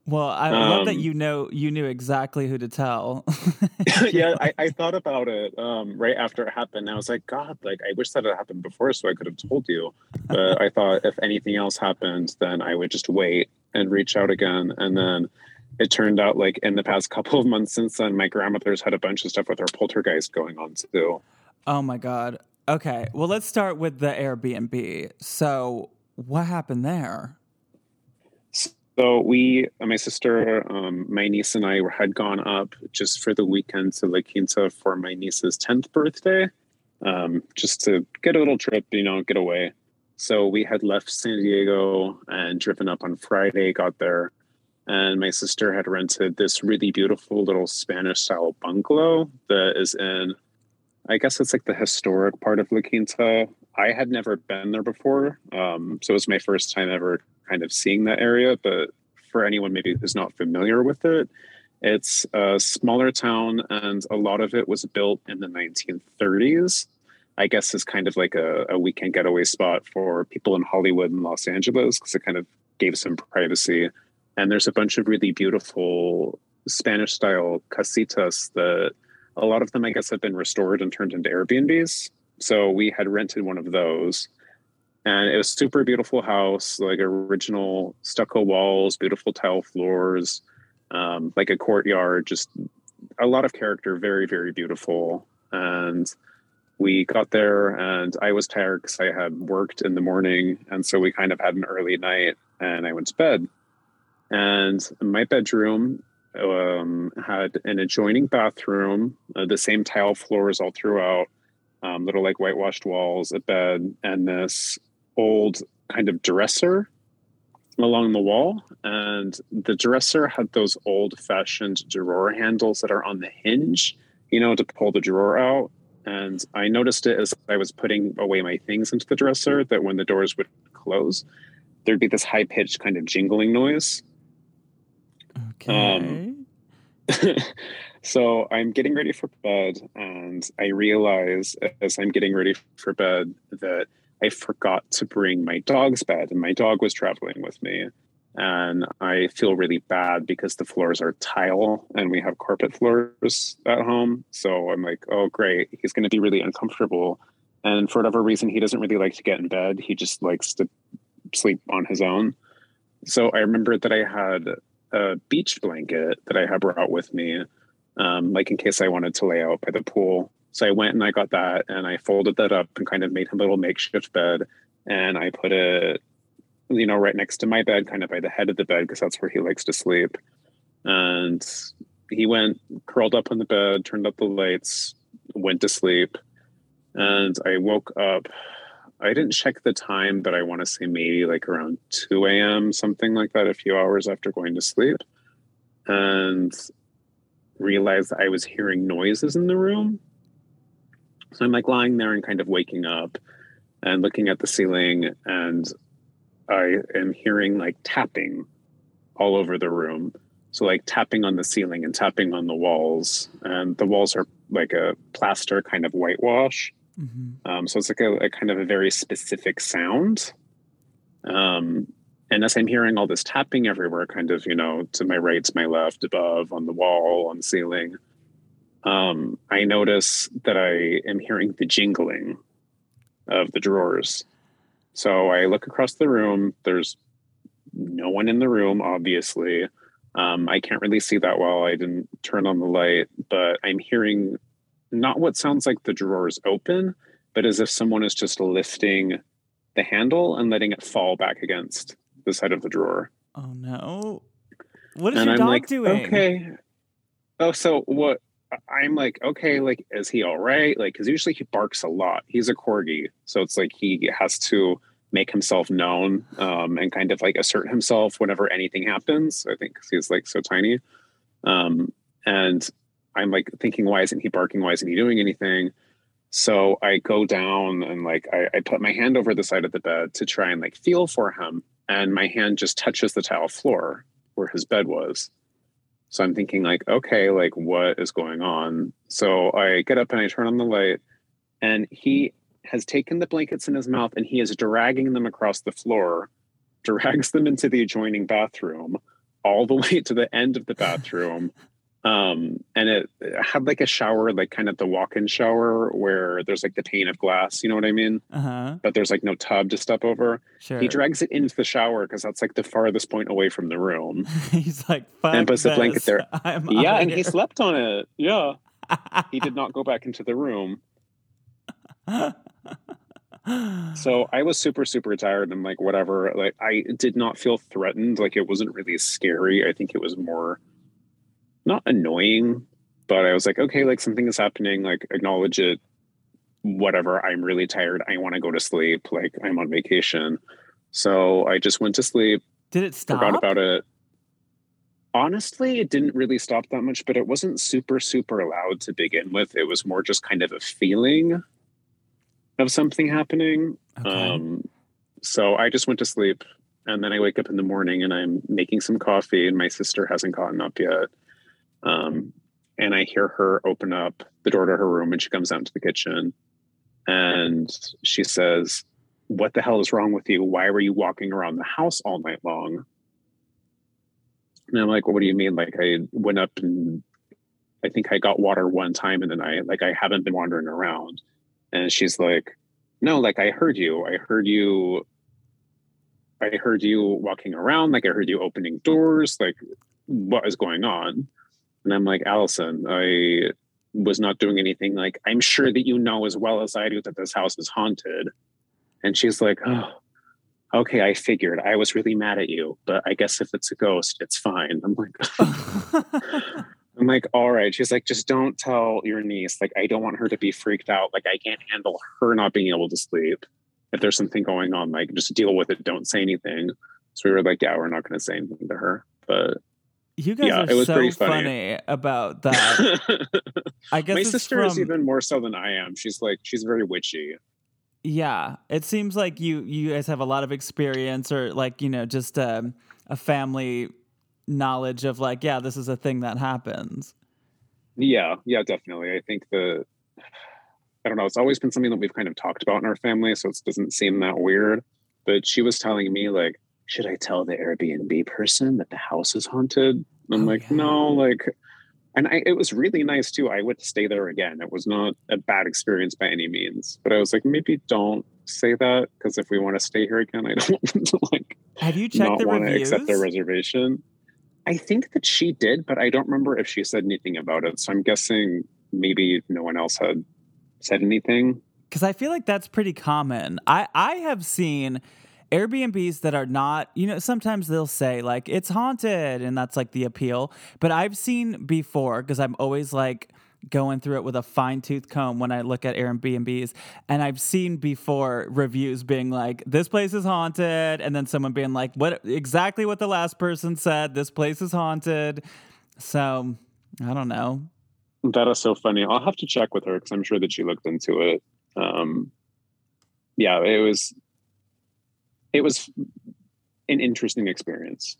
Well, I love that Um, you know you knew exactly who to tell. *laughs* *laughs* yeah, I, I thought about it um, right after it happened. I was like, God, like I wish that had happened before, so I could have told you. But *laughs* I thought if anything else happened, then I would just wait and reach out again. And then it turned out like in the past couple of months since then, my grandmother's had a bunch of stuff with her poltergeist going on too. Oh my god. Okay. Well, let's start with the Airbnb. So, what happened there? So we, uh, my sister, um, my niece, and I had gone up just for the weekend to La Quinta for my niece's tenth birthday, um, just to get a little trip, you know, get away. So we had left San Diego and driven up on Friday. Got there, and my sister had rented this really beautiful little Spanish-style bungalow that is in, I guess it's like the historic part of La Quinta. I had never been there before, um, so it was my first time ever kind of seeing that area. But for anyone maybe who's not familiar with it, it's a smaller town, and a lot of it was built in the 1930s. I guess is kind of like a, a weekend getaway spot for people in Hollywood and Los Angeles because it kind of gave some privacy. And there's a bunch of really beautiful Spanish style casitas that a lot of them, I guess, have been restored and turned into Airbnbs. So we had rented one of those. And it was super beautiful house like original stucco walls beautiful tile floors um, like a courtyard just a lot of character very very beautiful. And we got there and i was tired because i had worked in the morning. And so we kind of had an early night and i went to bed and my bedroom um, had an adjoining bathroom uh, the same tile floors all throughout um, little like whitewashed walls, a bed, and this old kind of dresser along the wall. And the dresser had those old fashioned drawer handles that are on the hinge, you know, to pull the drawer out. And I noticed it as I was putting away my things into the dresser that when the doors would close, there'd be this high pitched kind of jingling noise. Um, okay. *laughs* so I'm getting ready for bed, and I realize as I'm getting ready for bed that I forgot to bring my dog's bed, and my dog was traveling with me. And I feel really bad because the floors are tile and we have carpet floors at home. So I'm like, oh, great. He's going to be really uncomfortable. And for whatever reason, he doesn't really like to get in bed. He just likes to sleep on his own. So I remember that I had a beach blanket that I had brought with me, um, like in case I wanted to lay out by the pool. So I went and I got that and I folded that up and kind of made him a little makeshift bed. And I put it, you know, right next to my bed, kind of by the head of the bed, because that's where he likes to sleep. And he went, curled up on the bed, turned up the lights, went to sleep. And I woke up I didn't check the time, but I want to say maybe like around 2 a.m., something like that, a few hours after going to sleep. And realized I was hearing noises in the room. So I'm like lying there and kind of waking up and looking at the ceiling, and I am hearing like tapping all over the room. So like tapping on the ceiling and tapping on the walls, and the walls are like a plaster kind of whitewash. Mm-hmm. Um, so it's like a, a, kind of a very specific sound. Um, and as I'm hearing all this tapping everywhere, kind of, you know, to my right, to my left, above, on the wall, on the ceiling, um, I notice that I am hearing the jingling of the drawers. So I look across the room. There's no one in the room, obviously. Um, I can't really see that well. I didn't turn on the light, but I'm hearing not what sounds like the drawers open, but as if someone is just lifting the handle and letting it fall back against the side of the drawer. Oh no. What is and your I'm dog like, doing? okay. Oh, so what? I'm like, okay, like, is he all right? Like, because usually he barks a lot. He's a corgi, so it's like he has to make himself known um, and kind of like assert himself whenever anything happens. I think because he's like so tiny. Um, and I'm like thinking, why isn't he barking? Why isn't he doing anything? So I go down and like I, I put my hand over the side of the bed to try and like feel for him, and my hand just touches the tile floor where his bed was. So I'm thinking like, okay, like what is going on? So I get up and I turn on the light, and he has taken the blankets in his mouth and he is dragging them across the floor, drags them into the adjoining bathroom, all the way to the end of the bathroom. Um, and it, it had like a shower, like kind of the walk-in shower where there's like the pane of glass, you know what I mean? Uh-huh. But there's like no tub to step over. Sure. He drags it into the shower because that's like the farthest point away from the room. *laughs* He's like, Fuck And puts the blanket there. *laughs* I'm yeah, and he slept on it. Yeah. He did not go *laughs* back into the room. So I was super, super tired and like whatever. Like I did not feel threatened. Like it wasn't really scary. I think it was more not annoying, but I was like, okay, like something is happening, like acknowledge it. Whatever. I'm really tired. I want to go to sleep. Like I'm on vacation. So I just went to sleep, Did it stop? forgot about it. Honestly, it didn't really stop that much, but it wasn't super, super loud to begin with. It was more just kind of a feeling of something happening. Okay. Um, so I just went to sleep, and then I wake up in the morning and I'm making some coffee, and my sister hasn't gotten up yet. Um, and I hear her open up the door to her room, and she comes out into the kitchen, and she says, "What the hell is wrong with you? Why were you walking around the house all night long?" And I'm like, well, "What do you mean? Like I went up and I think I got water one time, and then I like I haven't been wandering around." And she's like, no, like I heard you. I heard you. I heard you walking around. Like I heard you opening doors. Like what is going on? And I'm like, Allison, I was not doing anything. Like I'm sure that you know as well as I do that this house is haunted. And she's like, oh, okay, I figured. I was really mad at you, but I guess if it's a ghost, it's fine. I'm like, *laughs* I'm like, all right. She's like, just don't tell your niece. Like, I don't want her to be freaked out. Like, I can't handle her not being able to sleep. If there's something going on, like, just deal with it. Don't say anything. So we were like, yeah, we're not going to say anything to her. But you guys Yeah, are so funny. funny. about *laughs* that. I guess my sister is even more so than I am. She's like, she's very witchy. Yeah, it seems like you you guys have a lot of experience, or like you know, just um, a family knowledge of like, yeah, this is a thing that happens. Yeah, yeah, definitely. I think the I don't know, it's always been something that we've kind of talked about in our family, so it doesn't seem that weird. But she was telling me like, should I tell the Airbnb person that the house is haunted? I'm Oh, like, yeah. no, like and I, it was really nice too. I would stay there again. It was not a bad experience by any means. But I was like, maybe don't say that because if we want to stay here again, I *laughs* don't want them to like Have you checked not the want to reviews? accept their reservation. I think that she did, but I don't remember if she said anything about it. So I'm guessing maybe no one else had said anything. because I feel like that's pretty common. I I have seen Airbnbs that are not, you know, sometimes they'll say like it's haunted and that's like the appeal. But I've seen before because I'm always like going through it with a fine tooth comb when I look at Airbnbs. And I've seen before reviews being like, this place is haunted. And then someone being like, what exactly what the last person said, this place is haunted. So I don't know. That is so funny. I'll have to check with her because I'm sure that she looked into it. Um, yeah, it was it was an interesting experience.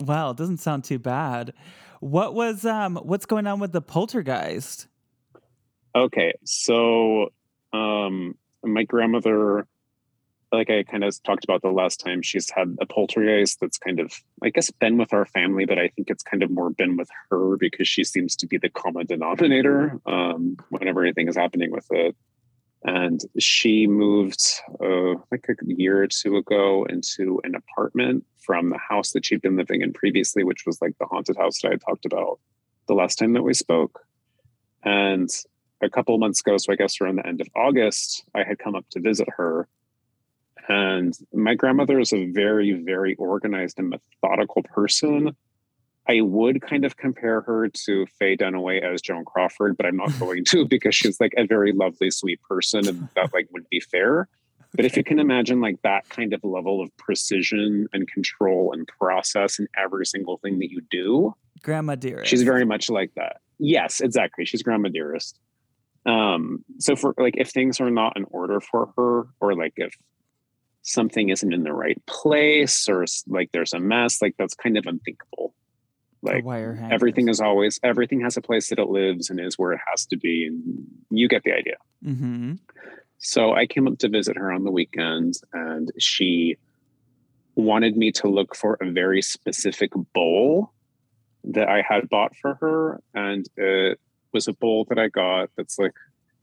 Wow, it doesn't sound too bad. What was um what's going on with the poltergeist? Okay, so um my grandmother like I kind of talked about the last time, she's had a poltergeist that's kind of, I guess, been with our family, but I think it's kind of more been with her because she seems to be the common denominator um, whenever anything is happening with it. And she moved uh, like a year or two ago into an apartment from the house that she'd been living in previously, which was like the haunted house that I talked about the last time that we spoke. And a couple of months ago, so I guess around the end of August, I had come up to visit her and my grandmother is a very, very organized and methodical person. I would kind of compare her to Faye Dunaway as Joan Crawford, but I'm not *laughs* going to because she's like a very lovely, sweet person, and that like would be fair. But if you can imagine like that kind of level of precision and control and process in every single thing that you do, Grandma dearest. she's very much like that. Yes, exactly. She's grandma dearest. Um, so for like if things are not in order for her, or like if something isn't in the right place or like there's a mess like that's kind of unthinkable like wire everything is always everything has a place that it lives and is where it has to be and you get the idea Mm-hmm. so i came up to visit her on the weekend and she wanted me to look for a very specific bowl that i had bought for her and it was a bowl that i got that's like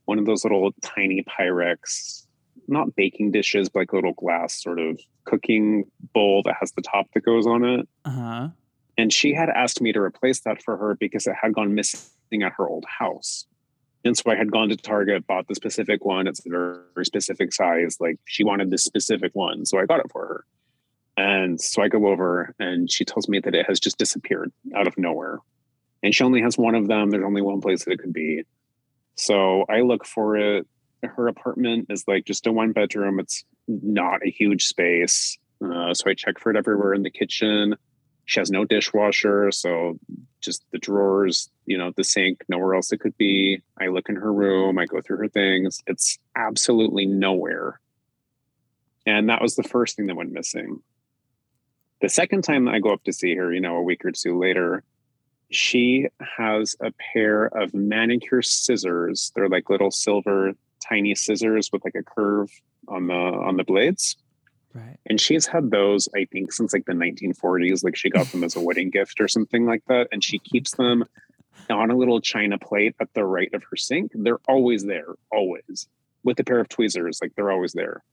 one of those little tiny pyrex not baking dishes, but like a little glass sort of cooking bowl that has the top that goes on it. Uh-huh. And she had asked me to replace that for her because it had gone missing at her old house. And so I had gone to Target, bought the specific one. It's a very, specific size. Like she wanted this specific one. So I got it for her. And so I go over and she tells me that it has just disappeared out of nowhere. And she only has one of them. There's only one place that it could be. So I look for it her apartment is like just a one bedroom. It's not a huge space. Uh, so I check for it everywhere in the kitchen. She has no dishwasher, so just the drawers, you know, the sink, nowhere else it could be. I look in her room, I go through her things. It's absolutely nowhere. And that was the first thing that went missing. The second time I go up to see her, you know, a week or two later, she has a pair of manicure scissors. They're like little silver tiny scissors with like a curve on the on the blades. Right. And she's had those, I think, since like the 1940s. Like she got them as a wedding gift or something like that. And she keeps them on a little china plate at the right of her sink. They're always there, always with a pair of tweezers. Like they're always there.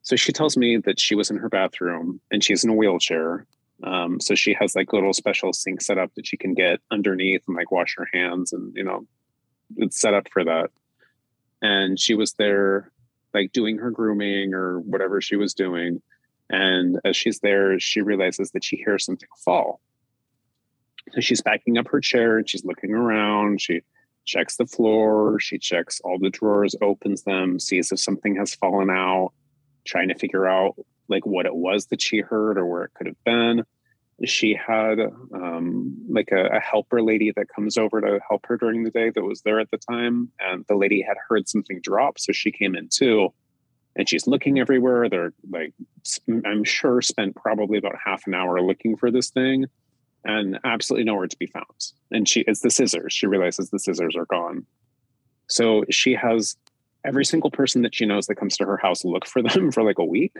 So she tells me that she was in her bathroom and she's in a wheelchair. Um, so she has like a little special sink set up that she can get underneath and like wash her hands and, you know, it's set up for that and she was there like doing her grooming or whatever she was doing. And as she's there she realizes that she hears something fall. So she's backing up her chair and she's looking around she checks the floor she checks all the drawers opens them sees if something has fallen out trying to figure out like what it was that she heard or where it could have been she had um, like a, a, helper lady that comes over to help her during the day that was there at the time and the lady had heard something drop so she came in too. And she's looking everywhere. They're like i'm sure spent probably about half an hour looking for this thing and absolutely nowhere to be found. And she it's the scissors. She realizes the scissors are gone. So she has every single person that she knows that comes to her house look for them *laughs* for like a week?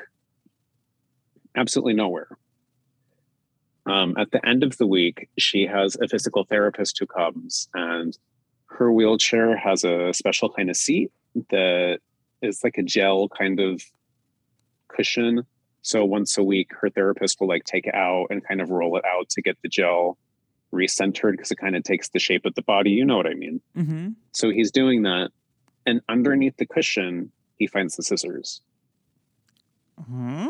Absolutely nowhere um, at the end of the week, she has a physical therapist who comes, and her wheelchair has a special kind of seat that is like a gel kind of cushion. So once a week, her therapist will like take it out and kind of roll it out to get the gel recentered because it kind of takes the shape of the body. You know what I mean? Mm-hmm. So he's doing that. And underneath the cushion, he finds the scissors. Hmm?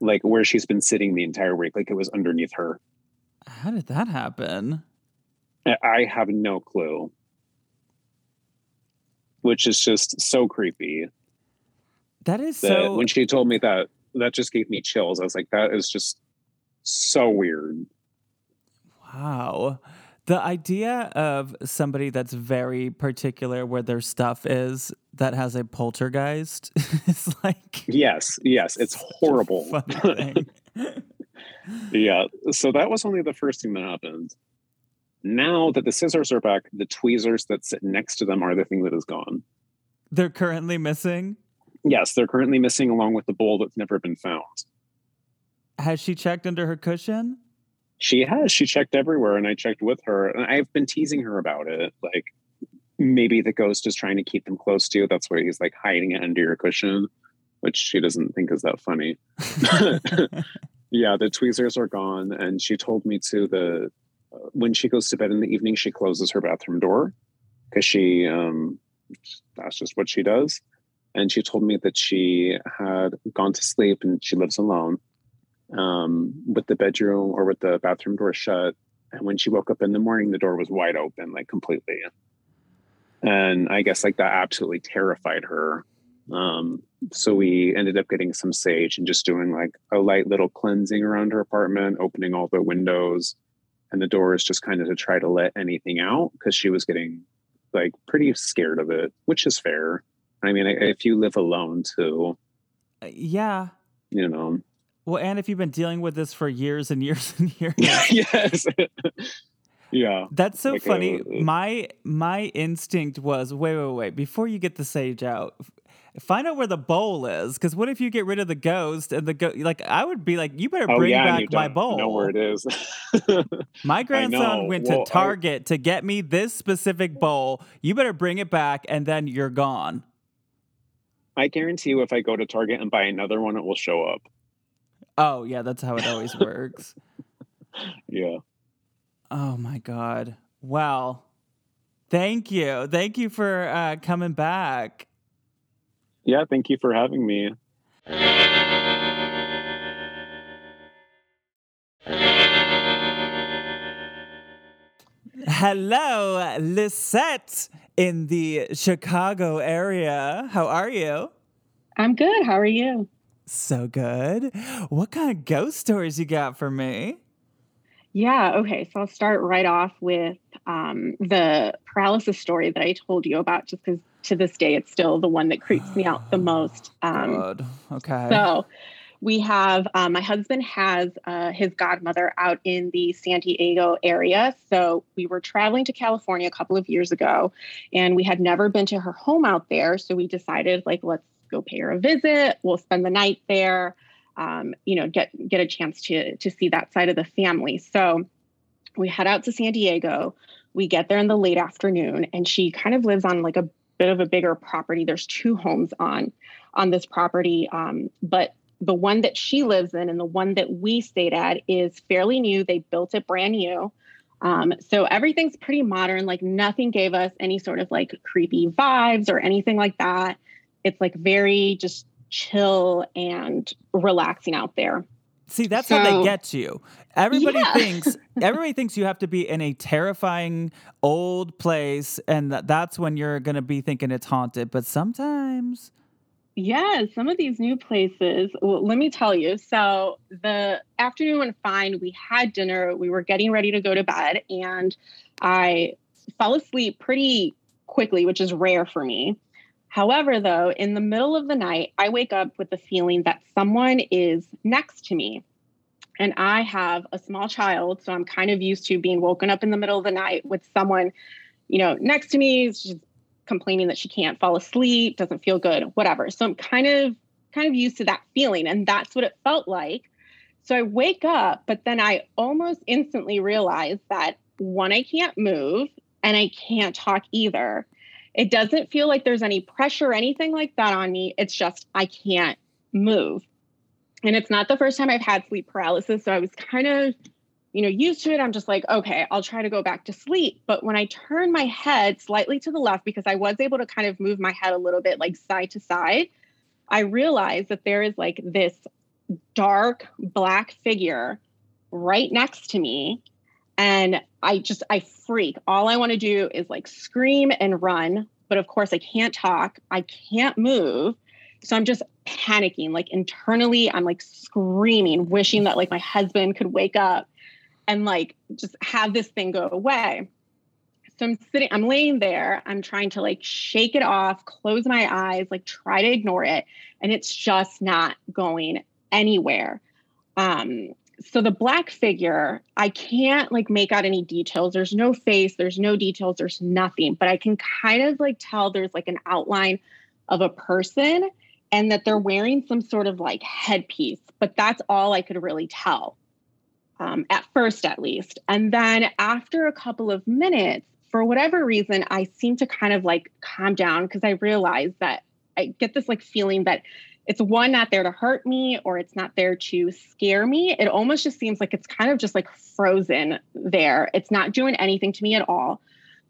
Like where she's been sitting the entire week, like it was underneath her. How did that happen? I- have no clue. Which is just so creepy. That is That so. when she told me that, that just gave me chills. I was like, that is just so weird. Wow. The idea of somebody that's very particular where their stuff is that has a poltergeist *laughs* is like Yes, yes, it's horrible. *laughs* Yeah. So that was only the first thing that happened. Now that the scissors are back, the tweezers that sit next to them are the thing that is gone. They're currently missing. Yes, they're currently missing along with the bowl that's never been found. Has she checked under her cushion? She has. She checked everywhere, and I checked with her, and I've been teasing her about it. Like maybe the ghost is trying to keep them close to you. That's why he's like hiding it under your cushion, which she doesn't think is that funny. *laughs* yeah, the tweezers are gone, and she told me to the uh, when she goes to bed in the evening, she closes her bathroom door because she um that's just what she does. And she told me that she had gone to sleep and she lives alone um, with the bedroom or with the bathroom door shut. And when she woke up in the morning, the door was wide open, like completely. And I guess like that absolutely terrified her. Um, so we ended up getting some sage and just doing like a light little cleansing around her apartment, opening all the windows and the doors just kind of to try to let anything out because she was getting like pretty scared of it, which is fair. I mean, if you live alone too, yeah. you know. Well, and if you've been dealing with this for years and *laughs* years and years, *laughs* yes. *laughs* yeah. That's so Like uh, funny. a- my my instinct was wait, wait, wait. Before you get the sage out, find out where the bowl is. Because what if you get rid of the ghost and the go? Like I would be like, you better Oh bring yeah, back my bowl. know where it is. My grandson went Well, to I- Target to get me this specific bowl. You better bring it back, and then you're gone. I guarantee you, if I go to Target and buy another one, it will show up. Oh yeah, that's how it always works. *laughs* Yeah. Oh my god. Well, thank you, thank you for uh, coming back. Yeah. Thank you for having me. Hello, Lisette in the Chicago area. How are you? I'm good. How are you? So good. What kind of ghost stories you got for me? Yeah. Okay. So I'll start right off with um, the paralysis story that I told you about, just because to this day it's still the one that creeps me out the *gasps* most. Um, Good. Okay. so we have um, my husband has uh, his godmother out in the San Diego area. So we were traveling to California a couple of years ago, and we had never been to her home out there. So we decided, like, let's go pay her a visit. We'll spend the night there. Um, you know, get get a chance to to see that side of the family. So we head out to San Diego. We get there in the late afternoon, and she kind of lives on like a bit of a bigger property. There's two homes on on this property, um, but the one that she lives in and the one that we stayed at is fairly new. They built it brand new. Um, so everything's pretty modern. Like nothing gave us any sort of like creepy vibes or anything like that. It's like very just chill and relaxing out there. See, that's how they So- get you. Everybody Yeah. thinks everybody thinks you have to be in a terrifying old place, and that, that's when you're gonna be thinking it's haunted. But sometimes, Yeah, some of these new places. Well, let me tell you. So the afternoon went fine. We had dinner. We were getting ready to go to bed, and I fell asleep pretty quickly, which is rare for me. However, though, in the middle of the night, I wake up with the feeling that someone is next to me. And I have a small child, so I'm kind of used to being woken up in the middle of the night with someone, you know, next to me. She's complaining that she can't fall asleep, doesn't feel good, whatever. So I'm kind of kind of used to that feeling and that's what it felt like. So I wake up, but then I almost instantly realize that one I can't move and I can't talk either. It doesn't feel like there's any pressure or anything like that on me. It's just I can't move. And it's not the first time I've had sleep paralysis, so I was kind of you know, used to it, I'm just like, okay, I'll try to go back to sleep. But when I turn my head slightly to the left, because I was able to kind of move my head a little bit like side to side, I realized that there is like this dark black figure right next to me. And I just I freak. All I want to do is like scream and run, but of course I can't talk. I can't move. So I'm just panicking like internally I'm like screaming wishing that like my husband could wake up and like just have this thing go away. So I'm sitting, I'm laying there, I'm trying to like shake it off, close my eyes, like try to ignore it, and it's just not going anywhere. Um, so the black figure, I can't like make out any details. There's no face, there's no details, there's nothing, but I can kind of like tell there's like an outline of a person and that they're wearing some sort of like headpiece, but that's all I could really tell um, at first, at least. And then after a couple of minutes, for whatever reason, I seem to kind of like calm down because I realize that I get this like feeling that it's one not there to hurt me or it's not there to scare me. It almost just seems like it's kind of just like frozen there. It's not doing anything to me at all.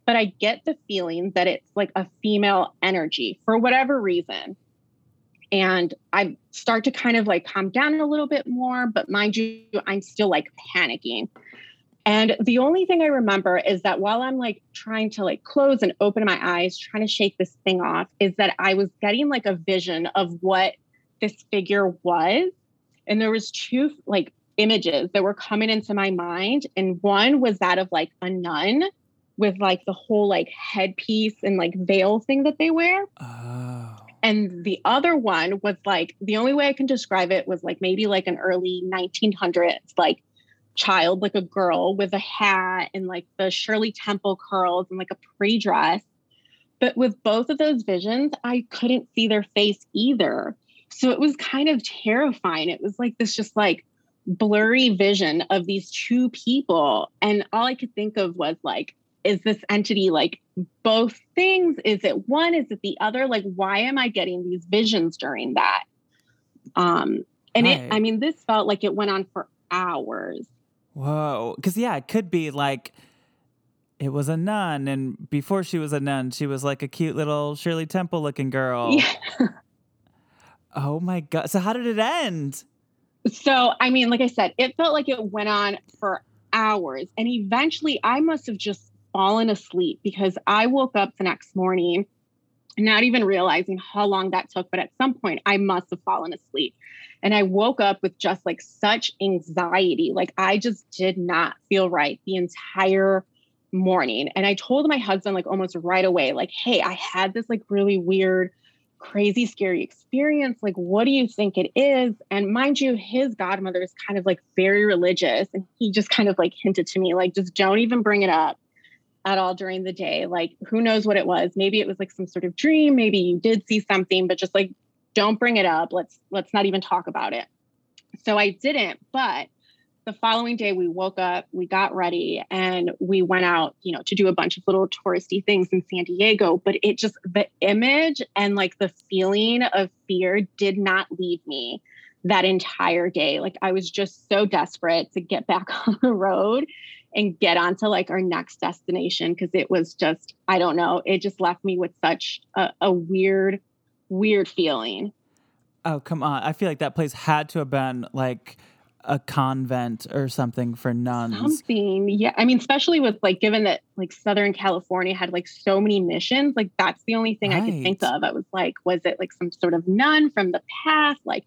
But I get the feeling that it's like a female energy for whatever reason and I start to kind of like calm down a little bit more. But mind you, I'm still like panicking. And the only thing I remember is that while I'm like trying to like close and open my eyes, trying to shake this thing off, is that I was getting like a vision of what this figure was. And there was two like images that were coming into my mind. And one was that of like a nun with like the whole like headpiece and like veil thing that they wear. Oh. And the other one was like the only way I can describe it was like maybe like an early 1900s like child, like a girl with a hat and like the Shirley Temple curls and like a pre dress. But with both of those visions, I couldn't see their face either. So it was kind of terrifying. It was like this just like blurry vision of these two people. And all I could think of was like, is this entity like both things? Is it one? Is it the other? Like, why am I getting these visions during that? Um, and right. it, I mean, this felt like it went on for hours. Whoa. Cause yeah, it could be like it was a nun, and before she was a nun, she was like a cute little Shirley Temple looking girl. Yeah. *laughs* oh my god. So how did it end? So I mean, like I said, it felt like it went on for hours. And eventually I must have just fallen asleep because I woke up the next morning, not even realizing how long that took, but at some point I must have fallen asleep. And I woke up with just like such anxiety. Like I just did not feel right the entire morning. And I told my husband, like almost right away, like, hey, I had this like really weird, crazy, scary experience. Like, what do you think it is? And mind you, his godmother is kind of like very religious. And he just kind of like hinted to me, like, just don't even bring it up at all during the day. Like, who knows what it was? Maybe it was like some sort of dream. Maybe you did see something, but just like, don't bring it up. Let's let's not even talk about it. So I didn't, but the following day we woke up, we got ready, and we went out, you know, to do a bunch of little touristy things in San Diego. But it just the image and like the feeling of fear did not leave me that entire day. Like I was just so desperate to get back *laughs* on the road and get on to like our next destination because it was just i don't know it just left me with such a, a, weird weird feeling oh come on i feel like that place had to have been like a convent or something for nuns. Something. Yeah. I mean especially with like given that like southern california had like so many missions like that's the only thing right. i could think of. I was like was it like some sort of nun from the past like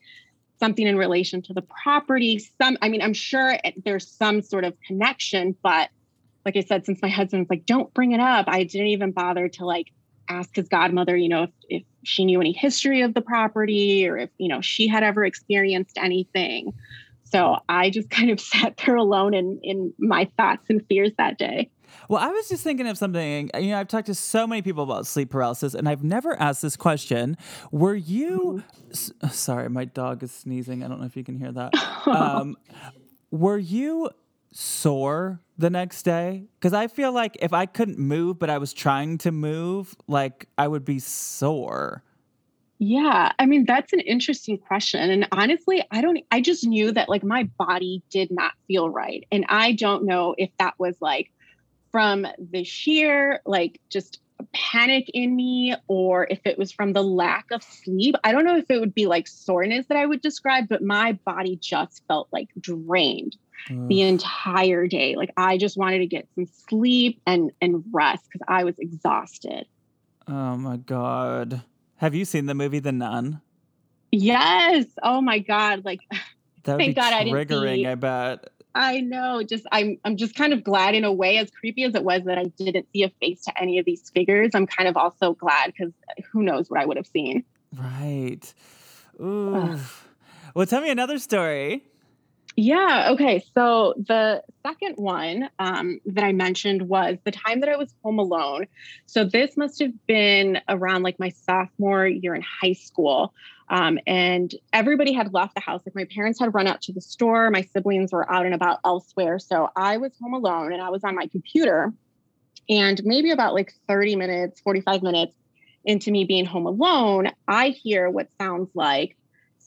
something in relation to the property? Some i mean i'm sure there's some sort of connection but like i said since my husband's like don't bring it up i didn't even bother to like ask his godmother you know if, if she knew any history of the property or if you know she had ever experienced anything so i just *laughs* kind of sat there alone in in my thoughts and fears that day well, I was just thinking of something. You know, I've talked to so many people about sleep paralysis, and I've never asked this question. Were you? S- sorry, my dog is sneezing. I don't know if you can hear that. *laughs* Um, were you sore the next day? Because I feel like if I couldn't move, but I was trying to move, like I would be sore. Yeah, I mean that's an interesting question and honestly, I don't I just knew that like my body did not feel right and I don't know if that was like from the sheer like just panic in me or if it was from the lack of sleep. I don't know if it would be like soreness that I would describe, but my body just felt like drained the entire day. Like I just wanted to get some sleep and and rest because I was exhausted. Oh my god. Have you seen the movie The Nun? Yes. Oh my god. Like *sighs* That Thank God I didn't triggering, see- I bet. I know. Just I'm I'm just kind of glad in a way, as creepy as it was that I didn't see a face to any of these figures. I'm kind of also glad because who knows what I would have seen. Right. Ooh. Well, tell me another story. Yeah. Okay. So the second one um, that I mentioned was the time that I was home alone. So this must have been around like my sophomore year in high school. Um, and everybody had left the house. Like my parents had run out to the store, my siblings were out and about elsewhere. So I was home alone and I was on my computer. And maybe about like 30 minutes, 45 minutes into me being home alone, I hear what sounds like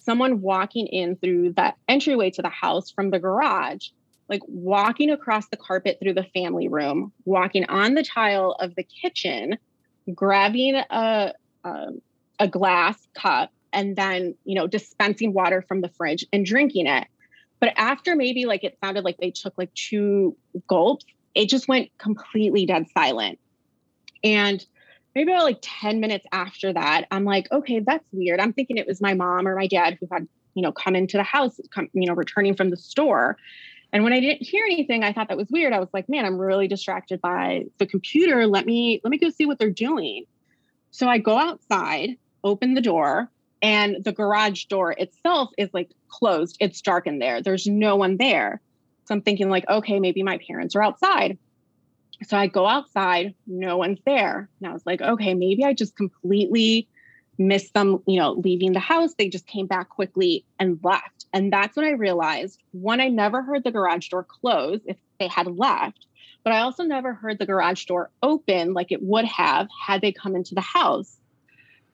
someone walking in through that entryway to the house from the garage, like walking across the carpet through the family room, walking on the tile of the kitchen, grabbing a, a, a glass cup, and then, you know, dispensing water from the fridge and drinking it. But after maybe like it sounded like they took like two gulps, it just went completely dead silent. And maybe about like 10 minutes after that, I'm like, okay, that's weird. I'm thinking it was my mom or my dad who had, you know, come into the house, come, you know, returning from the store. And when I didn't hear anything, I thought that was weird. I was like, man, I'm really distracted by the computer. Let me let me go see what they're doing. So I go outside, open the door, and the garage door itself is like closed. It's dark in there. There's no one there. So I'm thinking like, okay, maybe my parents are outside. So I go outside, no one's there. And I was like, okay, maybe I just completely missed them, you know, leaving the house. They just came back quickly and left. And that's when I realized one, I never heard the garage door close if they had left, but I also never heard the garage door open like it would have had they come into the house.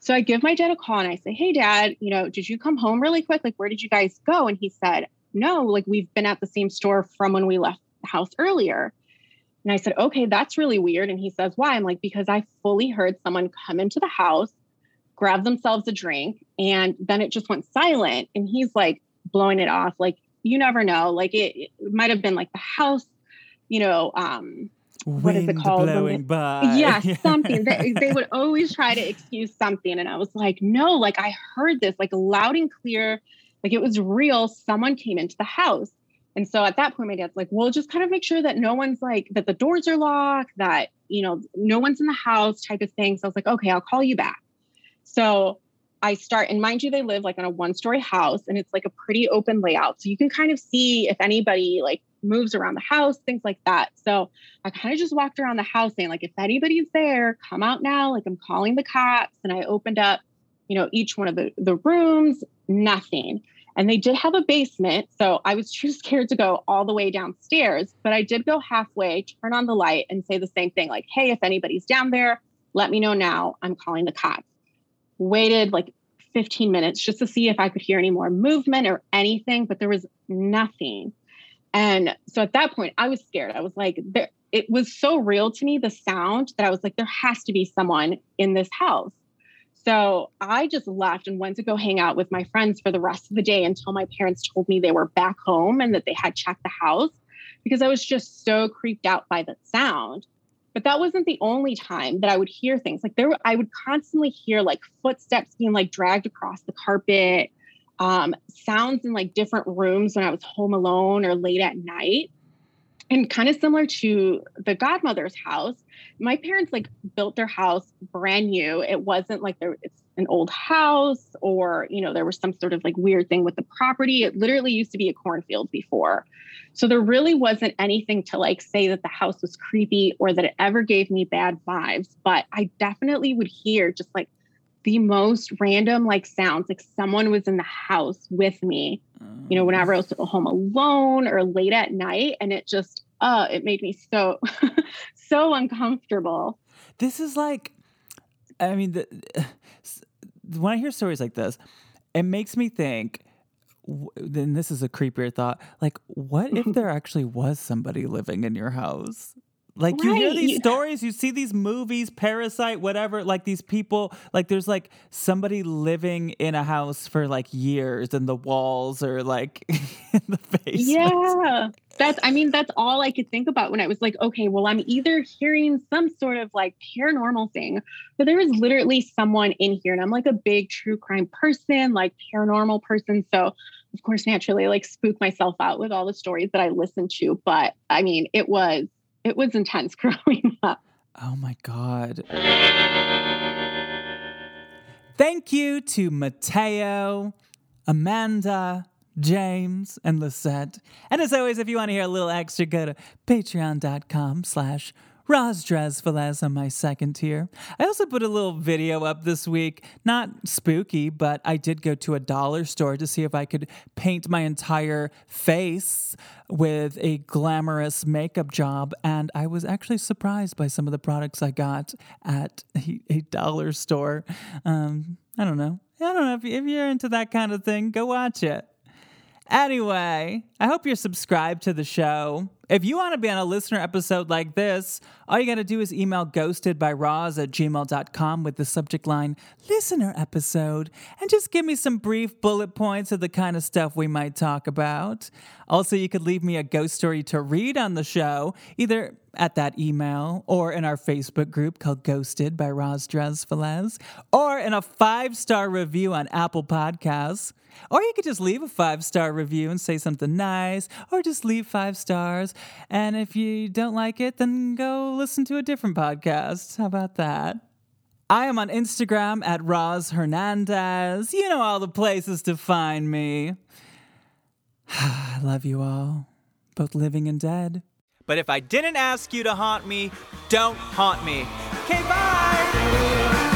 So I give my dad a call and I say, Hey, dad, you know, did you come home really quick? Like, where did you guys go? And he said, No, like we've been at the same store from when we left the house earlier. And I said, okay, that's really weird. And he says, why? I'm like, because I fully heard someone come into the house, grab themselves a drink, and then it just went silent. And he's like blowing it off. Like, you never know. Like it, it might have been like the house, you know, um, what is it called Blowing they- by. *laughs* yeah, something. They, they would always try to excuse something. And I was like, no, like I heard this like loud and clear, like it was real. Someone came into the house. And so at that point, my dad's like, well, just kind of make sure that no one's like, that the doors are locked, that, you know, no one's in the house type of thing. So I was like, okay, I'll call you back. So I start, and mind you, they live like on a one story house and it's like a pretty open layout. So you can kind of see if anybody like moves around the house, things like that. So I kind of just walked around the house saying, like, if anybody's there, come out now. Like, I'm calling the cops. And I opened up, you know, each one of the, the rooms, nothing. And they did have a basement. So I was too *laughs* scared to go all the way downstairs. But I did go halfway, turn on the light, and say the same thing like, hey, if anybody's down there, let me know now. I'm calling the cops. Waited like 15 minutes just to see if I could hear any more movement or anything, but there was nothing. And so at that point, I was scared. I was like, there, it was so real to me, the sound, that I was like, there has to be someone in this house. So I just left and went to go hang out with my friends for the rest of the day until my parents told me they were back home and that they had checked the house because I was just so creeped out by the sound. But that wasn't the only time that I would hear things. Like there, I would constantly hear like footsteps being like dragged across the carpet, um, sounds in like different rooms when I was home alone or late at night. And kind of similar to the godmother's house, my parents like built their house brand new. It wasn't like there it's an old house or, you know, there was some sort of like weird thing with the property. It literally used to be a cornfield before. So there really wasn't anything to like say that the house was creepy or that it ever gave me bad vibes. But I definitely would hear just like the most random like sounds, like someone was in the house with me, you know, whenever I was at home alone or late at night. And it just, uh, it made me so, *laughs* so uncomfortable. This is like, I mean, the, *sighs* when I hear stories like this, it makes me think. Then this is a creepier thought. Like, what if *laughs* there actually was somebody living in your house? Like you hear these stories, you see these movies, Parasite, whatever. Like these people, like there's like somebody living in a house for like years, and the walls are like *laughs* in the face. Yeah. That's, I mean, that's all I could think about when I was like, okay, well, I'm either hearing some sort of like paranormal thing, but there was literally someone in here. And I'm like a big true crime person, like paranormal person. So, of course, naturally, like spook myself out with all the stories that I listened to. But I mean, it was, it was intense *laughs* growing up. Oh my God. Thank you to Mateo, Amanda, James, and Lisette. And as always, if you want to hear a little extra, go to patreon.com slash Rozdrezfales on my second tier. I also put a little video up this week. Not spooky, but I did go to a dollar store to see if I could paint my entire face with a glamorous makeup job. And I was actually surprised by some of the products I got at a, a dollar store. Um, I don't know. I don't know if, if you're into that kind of thing, go watch it. Anyway, I hope you're subscribed to the show. If you want to be on a listener episode like this, all you got to do is email ghosted by Roz at gmail.com with the subject line listener episode and just give me some brief bullet points of the kind of stuff we might talk about. Also, you could leave me a ghost story to read on the show, either at that email or in our Facebook group called Ghosted by Roz Drezfales, or in a five star review on Apple Podcasts. Or you could just leave a five star review and say something nice, or just leave five stars. And if you don't like it, then go listen to a different podcast. How about that? I am on Instagram at Roz Hernandez. You know all the places to find me. *sighs* I love you all, both living and dead. But if I didn't ask you to haunt me, don't haunt me. Okay, bye!